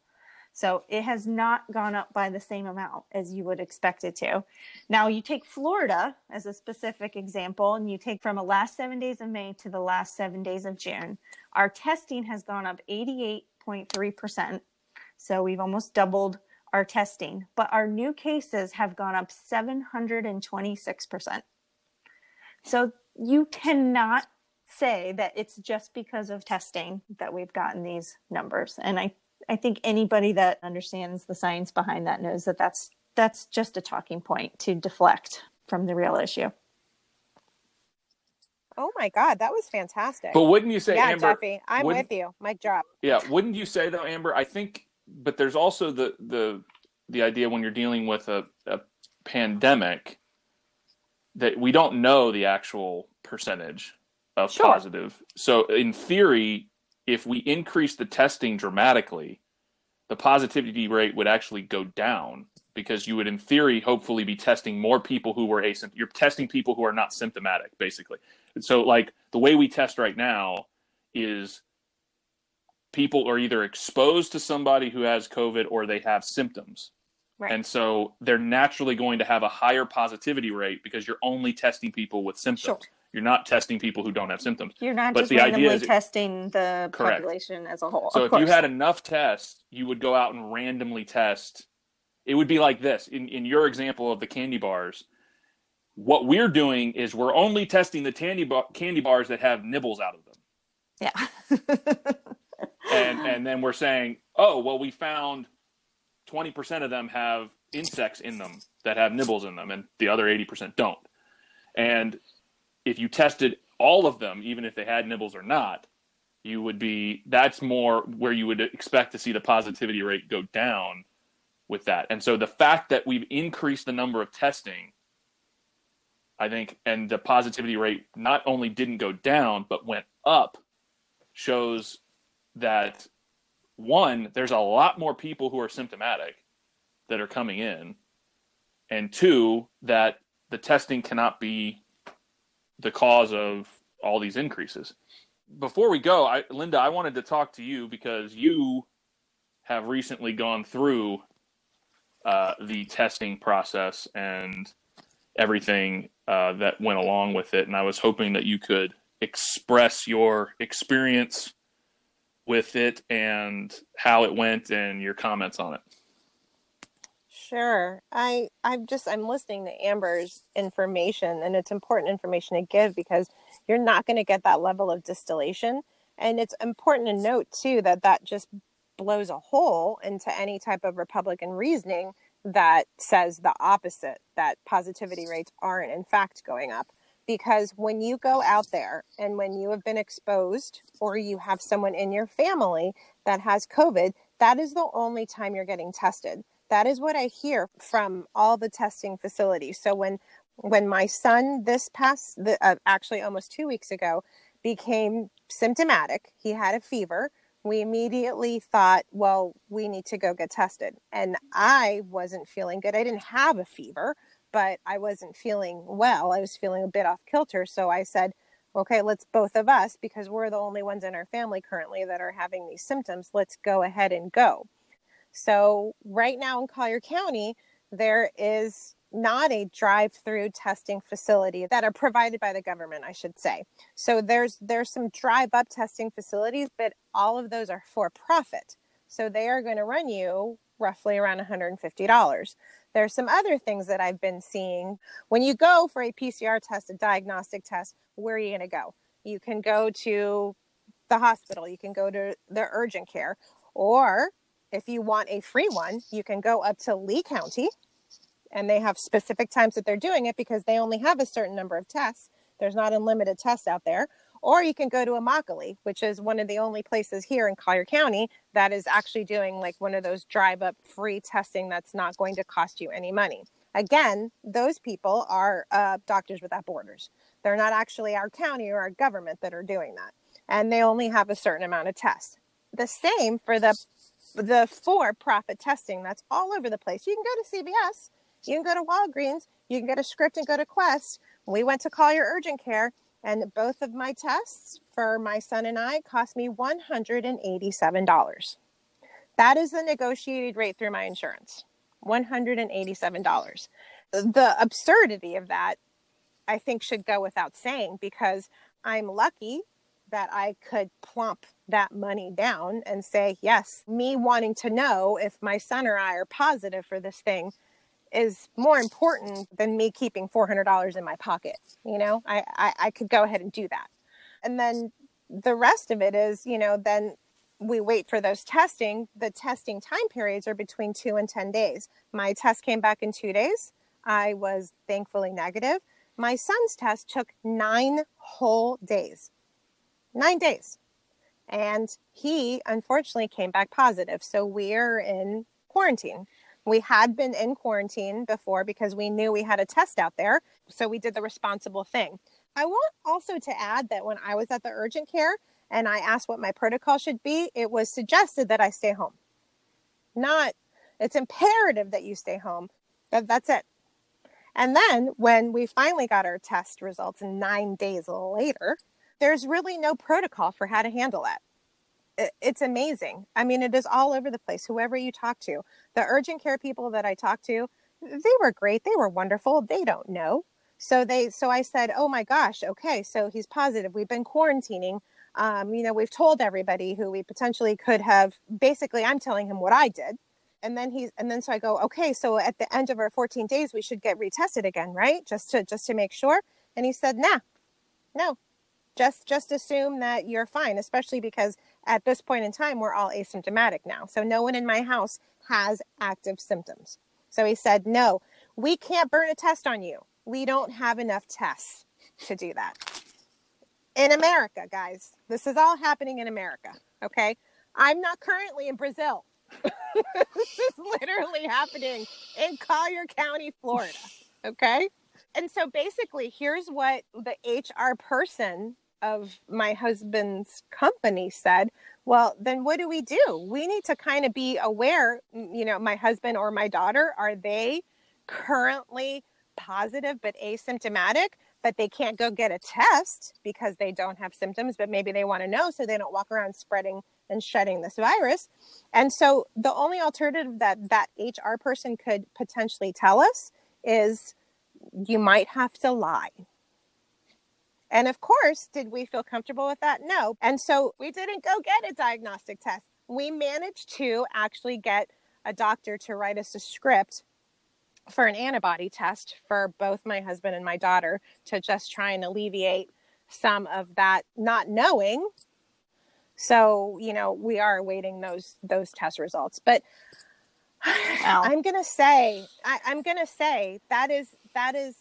So it has not gone up by the same amount as you would expect it to. Now, you take Florida as a specific example, and you take from the last seven days of May to the last seven days of June. Our testing has gone up 88.3%. So we've almost doubled our testing, but our new cases have gone up 726%. So you cannot say that it's just because of testing that we've gotten these numbers. And I, I think anybody that understands the science behind that knows that that's that's just a talking point to deflect from the real issue. Oh my God, that was fantastic. But wouldn't you say, yeah, Amber? Jeffy, I'm with you. Mic drop. Yeah, wouldn't you say though, Amber? I think, but there's also the the the idea when you're dealing with a, a pandemic that we don't know the actual percentage of Sure. positive. So in theory, if we increase the testing dramatically, the positivity rate would actually go down because you would in theory hopefully be testing more people who were asymptomatic. You're testing people who are not symptomatic basically. And so like the way we test right now is people are either exposed to somebody who has COVID or they have symptoms. Right. And so they're naturally going to have a higher positivity rate because you're only testing people with symptoms. Sure. You're not testing people who don't have symptoms. You're not But just the idea randomly is- testing the Correct. population as a whole. So if course. you had enough tests, you would go out and randomly test. It would be like this in, in your example of the candy bars. What we're doing is we're only testing the candy, bar, candy bars that have nibbles out of them. yeah. and and then we're saying, oh well, we found twenty percent of them have insects in them that have nibbles in them, and the other eighty percent don't. And if you tested all of them, even if they had nibbles or not, you would be that's more where you would expect to see the positivity rate go down with that. And so the fact that we've increased the number of testing I think, and the positivity rate not only didn't go down, but went up, shows that one, there's a lot more people who are symptomatic that are coming in, and two, that the testing cannot be the cause of all these increases. Before we go, I, Linda, I wanted to talk to you because you have recently gone through uh, the testing process and everything uh, that went along with it. And I was hoping that you could express your experience with it and how it went and your comments on it. Sure. I I'm just I'm listening to Amber's information and it's important information to give because you're not going to get that level of distillation and it's important to note too that that just blows a hole into any type of republican reasoning that says the opposite that positivity rates aren't in fact going up because when you go out there and when you have been exposed or you have someone in your family that has covid that is the only time you're getting tested that is what i hear from all the testing facilities so when when my son this past the, uh, actually almost 2 weeks ago became symptomatic he had a fever we immediately thought, well, we need to go get tested. And I wasn't feeling good. I didn't have a fever, but I wasn't feeling well. I was feeling a bit off kilter. So I said, okay, let's both of us, because we're the only ones in our family currently that are having these symptoms, let's go ahead and go. So right now in Collier County, there is not a drive-through testing facility that are provided by the government, I should say. So there's there's some drive-up testing facilities, but all of those are for profit. So they are going to run you roughly around $150. There are some other things that I've been seeing. When you go for a PCR test, a diagnostic test, where are you going to go? You can go to the hospital, you can go to the urgent care, or if you want a free one, you can go up to Lee County and they have specific times that they're doing it because they only have a certain number of tests. There's not unlimited tests out there. Or you can go to Immokalee, which is one of the only places here in Collier County that is actually doing like one of those drive up free testing that's not going to cost you any money. Again, those people are uh, Doctors Without Borders. They're not actually our county or our government that are doing that. And they only have a certain amount of tests. The same for the the for profit testing that's all over the place. You can go to CVS you can go to Walgreens, you can get a script and go to Quest. We went to Collier Urgent Care, and both of my tests for my son and I cost me $187. That is the negotiated rate through my insurance $187. The absurdity of that, I think, should go without saying because I'm lucky that I could plump that money down and say, yes, me wanting to know if my son or I are positive for this thing is more important than me keeping $400 in my pocket. You know, I, I, I could go ahead and do that. And then the rest of it is, you know, then we wait for those testing. The testing time periods are between two and 10 days. My test came back in two days. I was thankfully negative. My son's test took nine whole days. Nine days. And he unfortunately came back positive. So we're in quarantine. We had been in quarantine before because we knew we had a test out there. So we did the responsible thing. I want also to add that when I was at the urgent care and I asked what my protocol should be, it was suggested that I stay home. Not, it's imperative that you stay home. That, that's it. And then when we finally got our test results nine days later, there's really no protocol for how to handle that it's amazing. I mean, it is all over the place. Whoever you talk to, the urgent care people that I talked to, they were great. They were wonderful. They don't know. So they, so I said, oh my gosh, okay, so he's positive. We've been quarantining. Um, you know, we've told everybody who we potentially could have. Basically, I'm telling him what I did, and then he's, and then so I go, okay, so at the end of our 14 days, we should get retested again, right? Just to just to make sure. And he said, nah, no, just just assume that you're fine, especially because at this point in time, we're all asymptomatic now. So no one in my house has active symptoms. So he said, No, we can't burn a test on you. We don't have enough tests to do that. In America, guys, this is all happening in America. Okay. I'm not currently in Brazil. this is literally happening in Collier County, Florida. Okay. and so basically, here's what the HR person of my husband's company said. Well, then what do we do? We need to kind of be aware, you know, my husband or my daughter, are they currently positive but asymptomatic? but they can't go get a test because they don't have symptoms, but maybe they want to know so they don't walk around spreading and shedding this virus. And so the only alternative that that HR person could potentially tell us is you might have to lie. And of course, did we feel comfortable with that? No. And so we didn't go get a diagnostic test. We managed to actually get a doctor to write us a script for an antibody test for both my husband and my daughter to just try and alleviate some of that not knowing so you know we are awaiting those those test results but wow. i'm gonna say I, i'm gonna say that is that is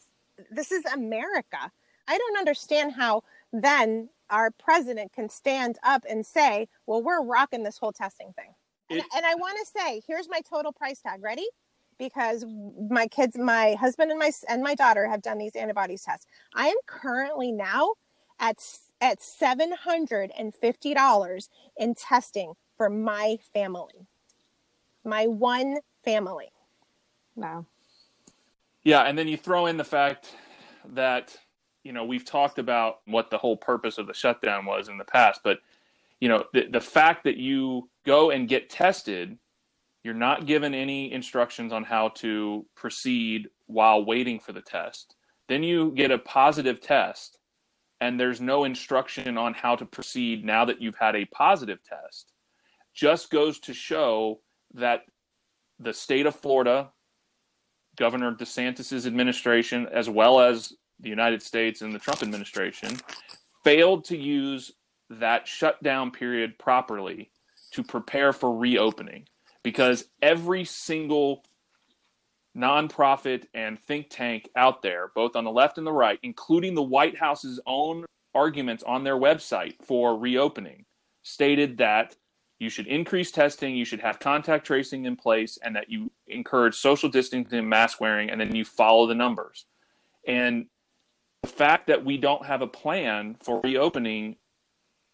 this is america i don't understand how then our president can stand up and say well we're rocking this whole testing thing it, and, and i want to say here's my total price tag ready because my kids, my husband and my and my daughter have done these antibodies tests. I am currently now at at seven hundred and fifty dollars in testing for my family, my one family. Wow. Yeah, and then you throw in the fact that you know we've talked about what the whole purpose of the shutdown was in the past, but you know the the fact that you go and get tested you're not given any instructions on how to proceed while waiting for the test. Then you get a positive test, and there's no instruction on how to proceed now that you've had a positive test. Just goes to show that the state of Florida, Governor DeSantis's administration, as well as the United States and the Trump administration, failed to use that shutdown period properly to prepare for reopening because every single nonprofit and think tank out there, both on the left and the right, including the White House's own arguments on their website for reopening, stated that you should increase testing, you should have contact tracing in place, and that you encourage social distancing and mask wearing, and then you follow the numbers. And the fact that we don't have a plan for reopening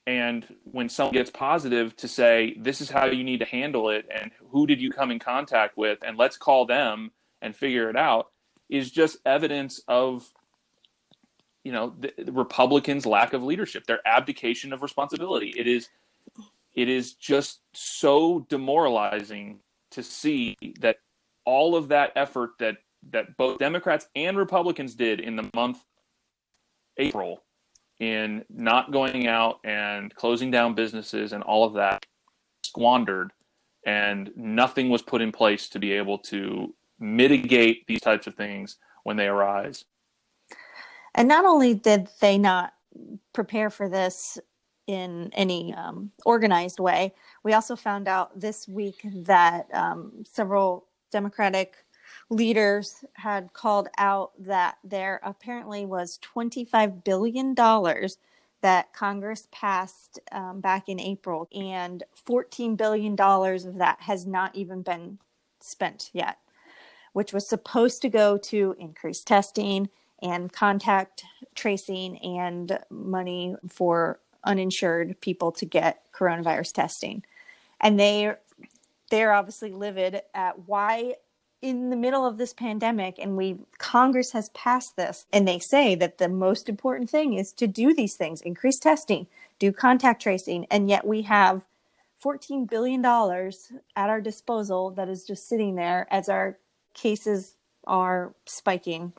and when someone gets positive to say this is how you need to handle it and who did you come in contact with and let's call them and figure it out is just evidence of you know the, the republicans lack of leadership their abdication of responsibility. It is it is just so demoralizing to see that all of that effort that that both democrats and republicans did in the month april in not going out and closing down businesses and all of that squandered and nothing was put in place to be able to mitigate these types of things when they arise. And not only did they not prepare for this in any um, organized way we also found out this week that um, several democratic leaders had called out that there apparently was $25 billion that Congress passed um, back in April, and $14 billion of that has not even been spent yet, which was supposed to go to increased testing and contact tracing and money for uninsured people to get coronavirus testing. And they they're obviously livid at why in the middle of this pandemic and we congress has passed this and they say that the most important thing is to do these things increase testing do contact tracing and yet we have 14 billion dollars at our disposal that is just sitting there as our cases are spiking.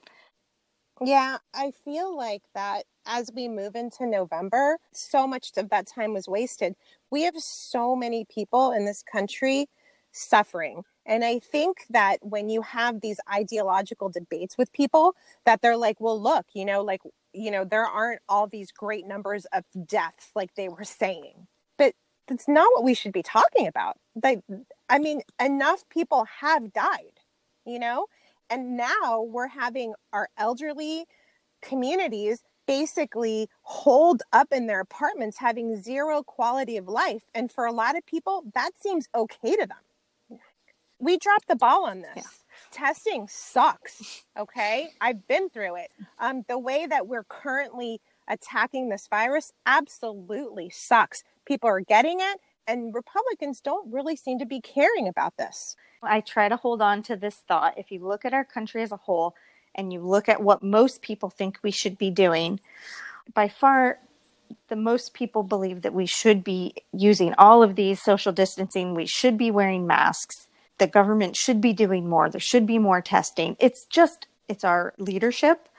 Yeah i feel like that as we move into november so much of that time was wasted. We have so many people in this country suffering and I think that when you have these ideological debates with people, that they're like, well, look, you know, like, you know, there aren't all these great numbers of deaths like they were saying. But that's not what we should be talking about. Like, I mean, enough people have died, you know? And now we're having our elderly communities basically holed up in their apartments having zero quality of life. And for a lot of people, that seems okay to them we dropped the ball on this. Yeah. testing sucks. Okay. I've been through it. Um, the way that we're currently attacking this virus absolutely sucks. People are getting it, and Republicans don't really seem to be caring about this. I try to hold on to this thought. If you look at our country as a whole and you look at what most people think we should be doing, by far the most people believe that we should be using all of these social distancing, we should be wearing masks, the government should be doing more, there should be more testing. It's just it's our leadership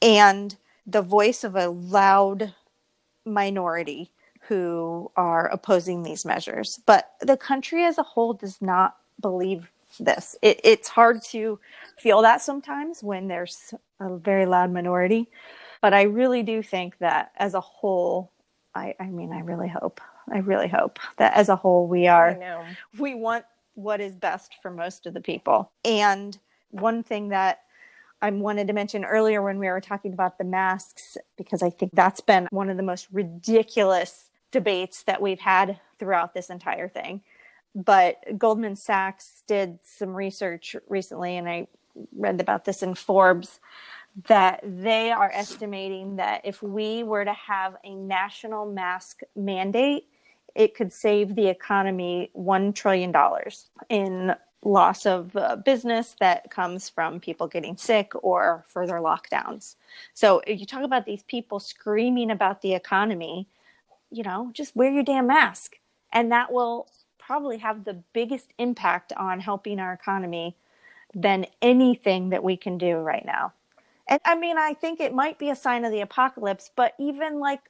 and the voice of a loud minority who are opposing these measures. But the country as a whole does not believe this. It, it's hard to feel that sometimes when there's a very loud minority. But I really do think that as a whole, I, I mean, I really hope, I really hope that as a whole, we are, we want what is best for most of the people. And one thing that I wanted to mention earlier when we were talking about the masks, because I think that's been one of the most ridiculous debates that we've had throughout this entire thing. But Goldman Sachs did some research recently, and I read about this in Forbes that they are estimating that if we were to have a national mask mandate, it could save the economy $1 trillion in loss of uh, business that comes from people getting sick or further lockdowns. So, you talk about these people screaming about the economy, you know, just wear your damn mask. And that will probably have the biggest impact on helping our economy than anything that we can do right now. And I mean, I think it might be a sign of the apocalypse, but even like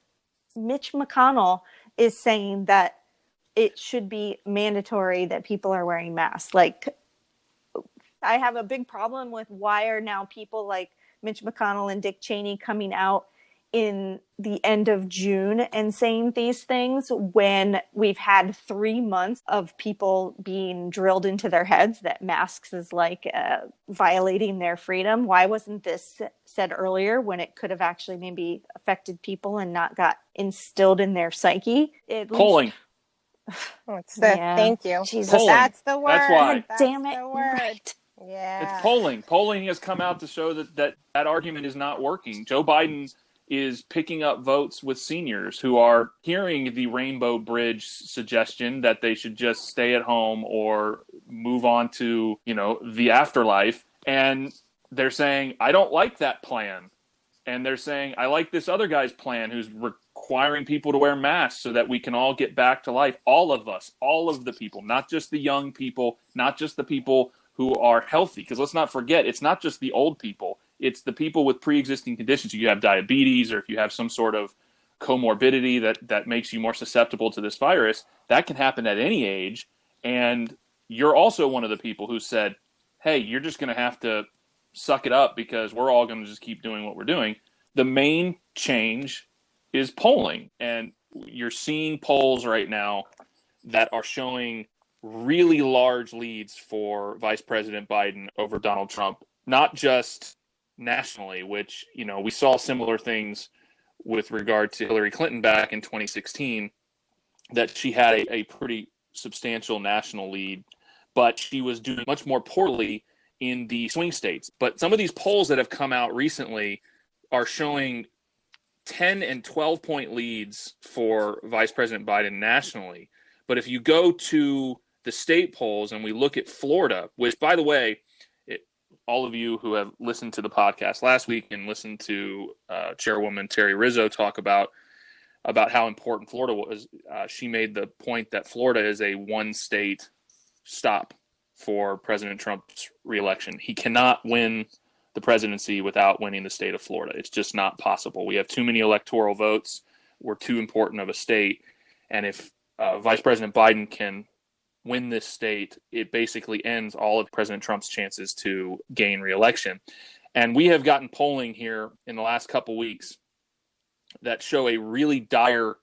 Mitch McConnell is saying that it should be mandatory that people are wearing masks. Like, I have a big problem with why are now people like Mitch McConnell and Dick Cheney coming out in the end of June and saying these things when we've had three months of people being drilled into their heads that masks is like uh, violating their freedom. Why wasn't this said earlier when it could have actually maybe affected people and not got instilled in their psyche? At Polling. Oh, it's the, yeah. Thank you. Jesus. Polling. That's the word. That's why. That's Damn it. The word. Right. Yeah. It's polling. Polling has come out to show that, that that argument is not working. Joe Biden is picking up votes with seniors who are hearing the Rainbow Bridge suggestion that they should just stay at home or move on to, you know, the afterlife. And they're saying, I don't like that plan. And they're saying, I like this other guy's plan who's requiring people to wear masks so that we can all get back to life. All of us, all of the people, not just the young people, not just the people who are healthy. Because let's not forget, it's not just the old people it's the people with pre-existing conditions. If You have diabetes, or if you have some sort of comorbidity that that makes you more susceptible to this virus. That can happen at any age, and you're also one of the people who said, "Hey, you're just going to have to suck it up because we're all going to just keep doing what we're doing." The main change is polling, and you're seeing polls right now that are showing really large leads for Vice President Biden over Donald Trump, not just nationally, which, you know, we saw similar things with regard to Hillary Clinton back in 2016, that she had a, a pretty substantial national lead, but she was doing much more poorly in the swing states. But some of these polls that have come out recently are showing 10 and 12 point leads for Vice President Biden nationally. But if you go to the state polls and we look at Florida, which, by the way, all of you who have listened to the podcast last week and listened to uh, Chairwoman Terry Rizzo talk about about how important Florida was. Uh, she made the point that Florida is a one state stop for President Trump's reelection. He cannot win the presidency without winning the state of Florida. It's just not possible. We have too many electoral votes. We're too important of a state. And if uh, Vice President Biden can win this state, it basically ends all of President Trump's chances to gain reelection. And we have gotten polling here in the last couple weeks that show a really dire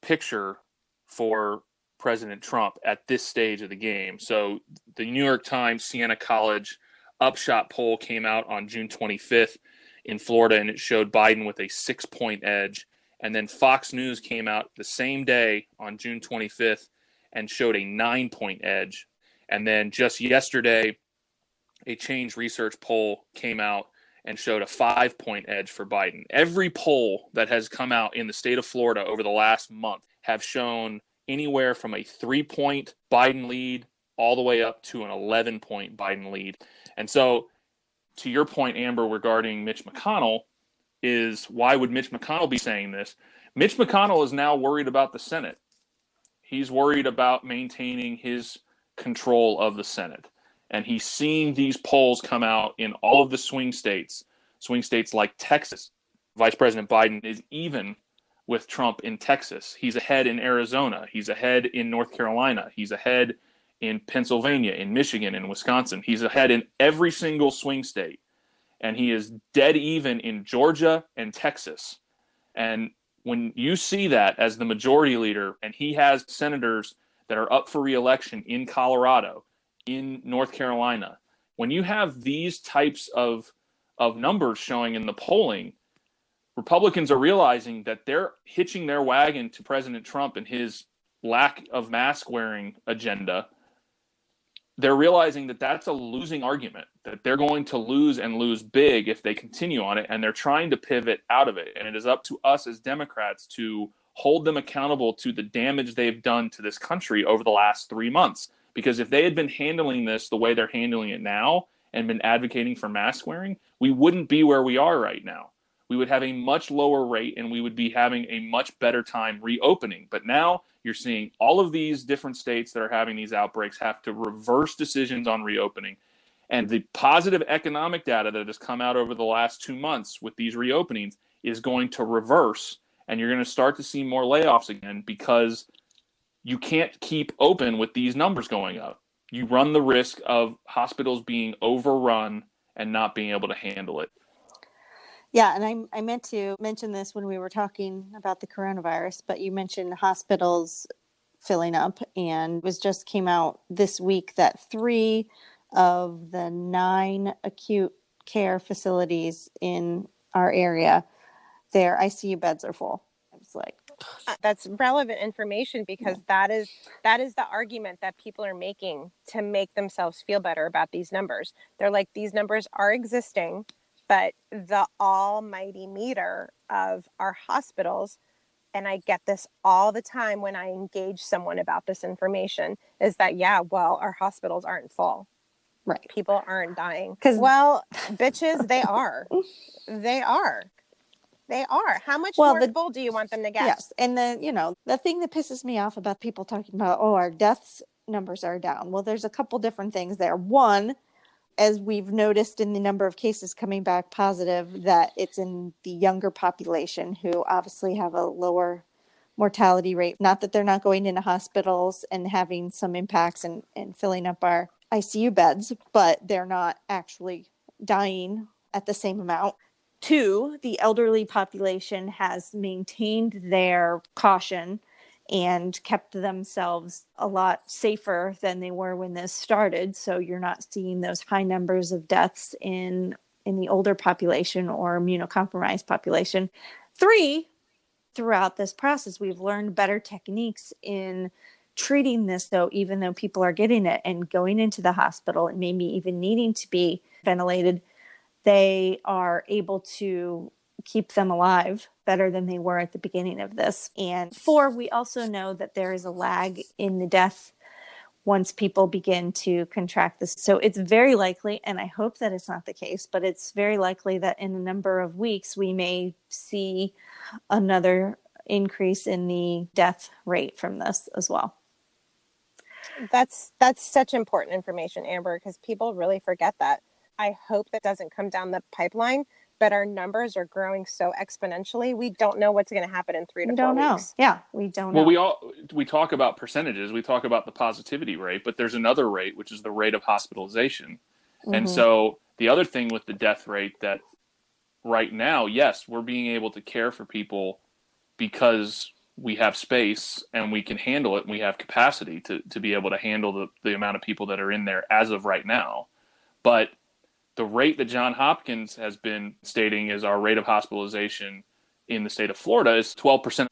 picture for President Trump at this stage of the game. So the New York Times Siena College upshot poll came out on June 25th in Florida and it showed Biden with a 6-point edge. And then Fox News came out the same day on June 25th and showed a nine point edge. And then just yesterday, a Change Research poll came out and showed a five point edge for Biden. Every poll that has come out in the state of Florida over the last month have shown anywhere from a three point Biden lead all the way up to an 11 point Biden lead. And so, to your point, Amber, regarding Mitch McConnell, is why would Mitch McConnell be saying this? Mitch McConnell is now worried about the Senate. He's worried about maintaining his control of the Senate and he's seeing these polls come out in all of the swing states, swing states like Texas. Vice President Biden is even with Trump in Texas. He's ahead in Arizona. He's ahead in North Carolina. He's ahead in Pennsylvania, in Michigan, in Wisconsin. He's ahead in every single swing state. And he is dead even in Georgia and Texas. And when you see that as the majority leader, and he has senators that are up for reelection in Colorado, in North Carolina. When you have these types of of numbers showing in the polling, Republicans are realizing that they're hitching their wagon to President Trump and his lack of mask wearing agenda. They're realizing that that's a losing argument, that they're going to lose and lose big if they continue on it. And they're trying to pivot out of it. And it is up to us as Democrats to hold them accountable to the damage they've done to this country over the last three months. Because if they had been handling this the way they're handling it now and been advocating for mask wearing, we wouldn't be where we are right now. We would have a much lower rate and we would be having a much better time reopening. But now you're seeing all of these different states that are having these outbreaks have to reverse decisions on reopening. And the positive economic data that has come out over the last two months with these reopenings is going to reverse. And you're going to start to see more layoffs again because you can't keep open with these numbers going up. You run the risk of hospitals being overrun and not being able to handle it. Yeah, and I, I meant to mention this when we were talking about the coronavirus, but you mentioned hospitals filling up, and was just came out this week that three of the nine acute care facilities in our area, their ICU beds are full. I was like, uh, that's relevant information because that is that is the argument that people are making to make themselves feel better about these numbers. They're like these numbers are existing but the almighty meter of our hospitals and i get this all the time when i engage someone about this information is that yeah well our hospitals aren't full right people aren't dying because well bitches they are they are they are. How much well, more the, full do you want them to get? Yes. And then, you know, the thing that pisses me off about people talking about, oh, our deaths numbers are down. Well, there's a couple different things there. One, as we've noticed in the number of cases coming back positive, that it's in the younger population who obviously have a lower mortality rate. Not that they're not going into hospitals and having some impacts and, and filling up our ICU beds, but they're not actually dying at the same amount. Two, the elderly population has maintained their caution and kept themselves a lot safer than they were when this started. So you're not seeing those high numbers of deaths in in the older population or immunocompromised population. Three, throughout this process, we've learned better techniques in treating this though even though people are getting it and going into the hospital and maybe even needing to be ventilated they are able to keep them alive better than they were at the beginning of this. And four, we also know that there is a lag in the death once people begin to contract this. So it's very likely, and I hope that it's not the case, but it's very likely that in a number of weeks we may see another increase in the death rate from this as well. That's that's such important information, Amber, because people really forget that. I hope that doesn't come down the pipeline. But our numbers are growing so exponentially. We don't know what's going to happen in three to we four don't know. weeks. Yeah, we don't. Well, know. we all we talk about percentages. We talk about the positivity rate, but there's another rate, which is the rate of hospitalization. Mm-hmm. And so the other thing with the death rate that right now, yes, we're being able to care for people because we have space and we can handle it and we have capacity to, to be able to handle the, the amount of people that are in there as of right now. But the rate that John Hopkins has been stating is our rate of hospitalization in the state of Florida is 12%.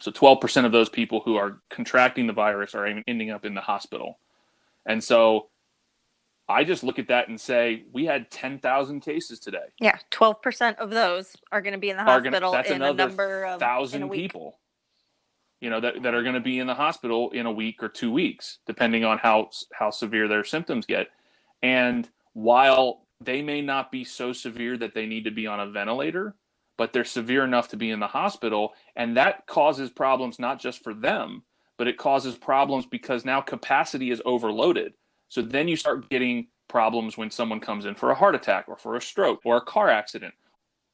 So 12% of those people who are contracting the virus are ending up in the hospital. And so I just look at that and say we had 10,000 cases today. Yeah, twelve percent of those are going to be in the gonna- hospital that's in a number of thousand people you know that, that are going to be in the hospital in a week or two weeks depending on how how severe their symptoms get and while they may not be so severe that they need to be on a ventilator but they're severe enough to be in the hospital and that causes problems not just for them but it causes problems because now capacity is overloaded so then you start getting problems when someone comes in for a heart attack or for a stroke or a car accident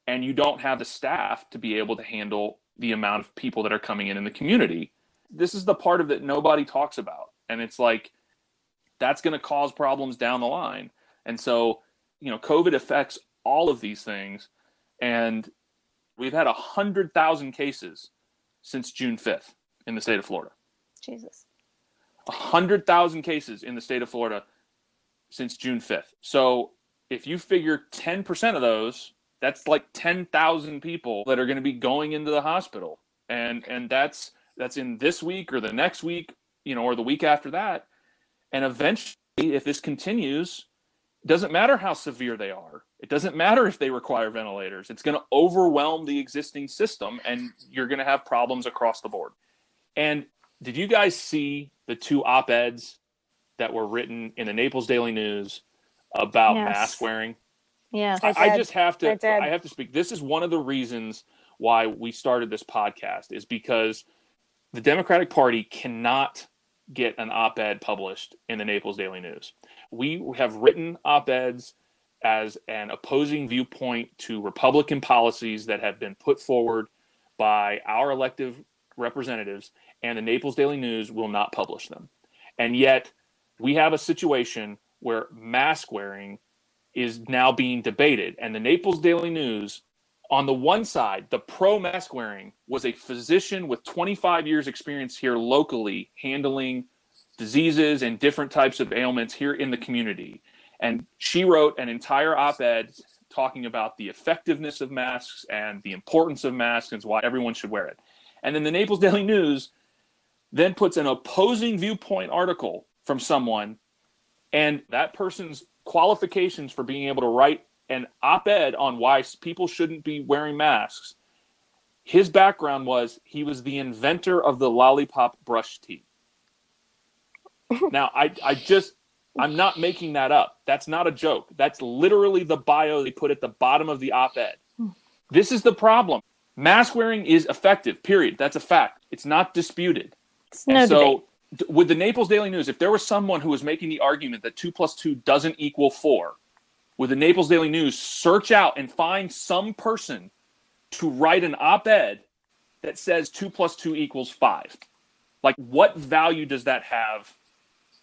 and you don't have the staff to be able to handle the amount of people that are coming in in the community. This is the part of it nobody talks about. And it's like, that's going to cause problems down the line. And so, you know, COVID affects all of these things. And we've had 100,000 cases since June 5th in the state of Florida. Jesus. 100,000 cases in the state of Florida since June 5th. So if you figure 10% of those, that's like 10,000 people that are going to be going into the hospital. And and that's that's in this week or the next week, you know, or the week after that. And eventually if this continues, it doesn't matter how severe they are. It doesn't matter if they require ventilators. It's going to overwhelm the existing system and you're going to have problems across the board. And did you guys see the two op-eds that were written in the Naples Daily News about Yes. mask wearing? Yeah. I I, I just have to I. I have to speak. This is one of the reasons why we started this podcast is because the Democratic Party cannot get an op-ed published in the Naples Daily News. We have written op-eds as an opposing viewpoint to Republican policies that have been put forward by our elective representatives, and the Naples Daily News will not publish them. And yet, we have a situation where mask wearing is now being debated. And the Naples Daily News, on the one side, the pro mask wearing was a physician with 25 years experience here locally handling diseases and different types of ailments here in the community. And she wrote an entire op ed talking about the effectiveness of masks and the importance of masks and why everyone should wear it. And then the Naples Daily News then puts an opposing viewpoint article from someone, and that person's qualifications for being able to write an op ed on why people shouldn't be wearing masks. His background was he was the inventor of the lollipop brush tea. Now, I, I just, I'm not making that up. That's not a joke. That's literally the bio they put at the bottom of the op ed. This is the problem. Mask wearing is effective, period. That's a fact. It's not disputed. It's And no so, debate. with the Naples Daily News, if there was someone who was making the argument that two plus two doesn't equal four, with the Naples Daily News, search out and find some person to write an op ed that says two plus two equals five. Like, what value does that have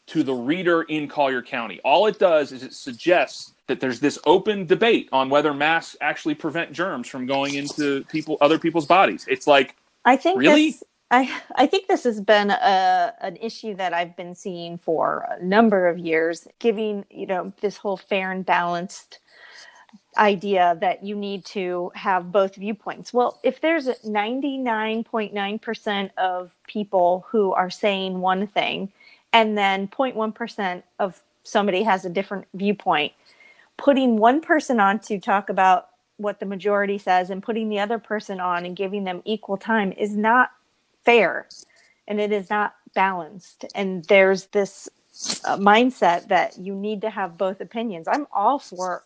to the reader in Collier County? All it does is it suggests that there's this open debate on whether masks actually prevent germs from going into people other people's bodies. It's like, I think Really? this, I I think this has been a an issue that I've been seeing for a number of years, giving you know this whole fair and balanced idea that you need to have both viewpoints. Well, if there's 99.9% of people who are saying one thing and then 0.1% of somebody has a different viewpoint, putting one person on to talk about what the majority says and putting the other person on and giving them equal time is not fair and it is not balanced. And there's this uh, mindset that you need to have both opinions. I'm all for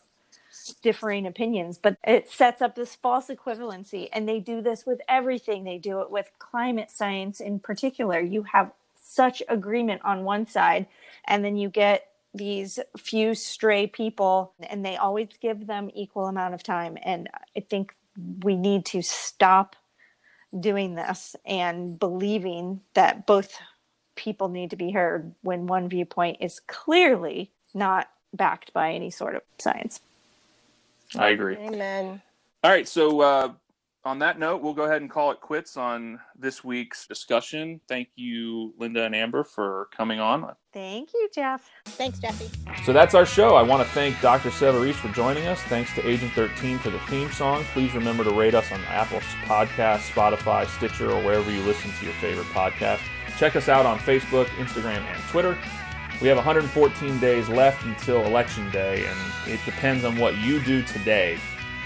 differing opinions but it sets up this false equivalency and they do this with everything. They do it with climate science in particular. You have such agreement on one side and then you get these few stray people and they always give them equal amount of time and i think we need to stop doing this and believing that both people need to be heard when one viewpoint is clearly not backed by any sort of science I agree. Amen. All right, so uh, on that note, we'll go ahead and call it quits on this week's discussion. Thank you, Linda and Amber, for coming on. thank you jeff Thanks, Jesse. So that's our show. I want to thank Dr. Savarese for joining us. Thanks to Agent 13 for the theme song. Please remember to rate us on Apple Podcasts, Spotify, Stitcher, or wherever you listen to your favorite podcast. Check us out on Facebook, Instagram, and Twitter. We have 114 days left until Election Day, and it depends on what you do today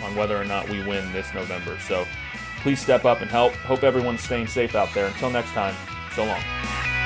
on whether or not we win this November. So please step up and help. Hope everyone's staying safe out there. Until next time, so long.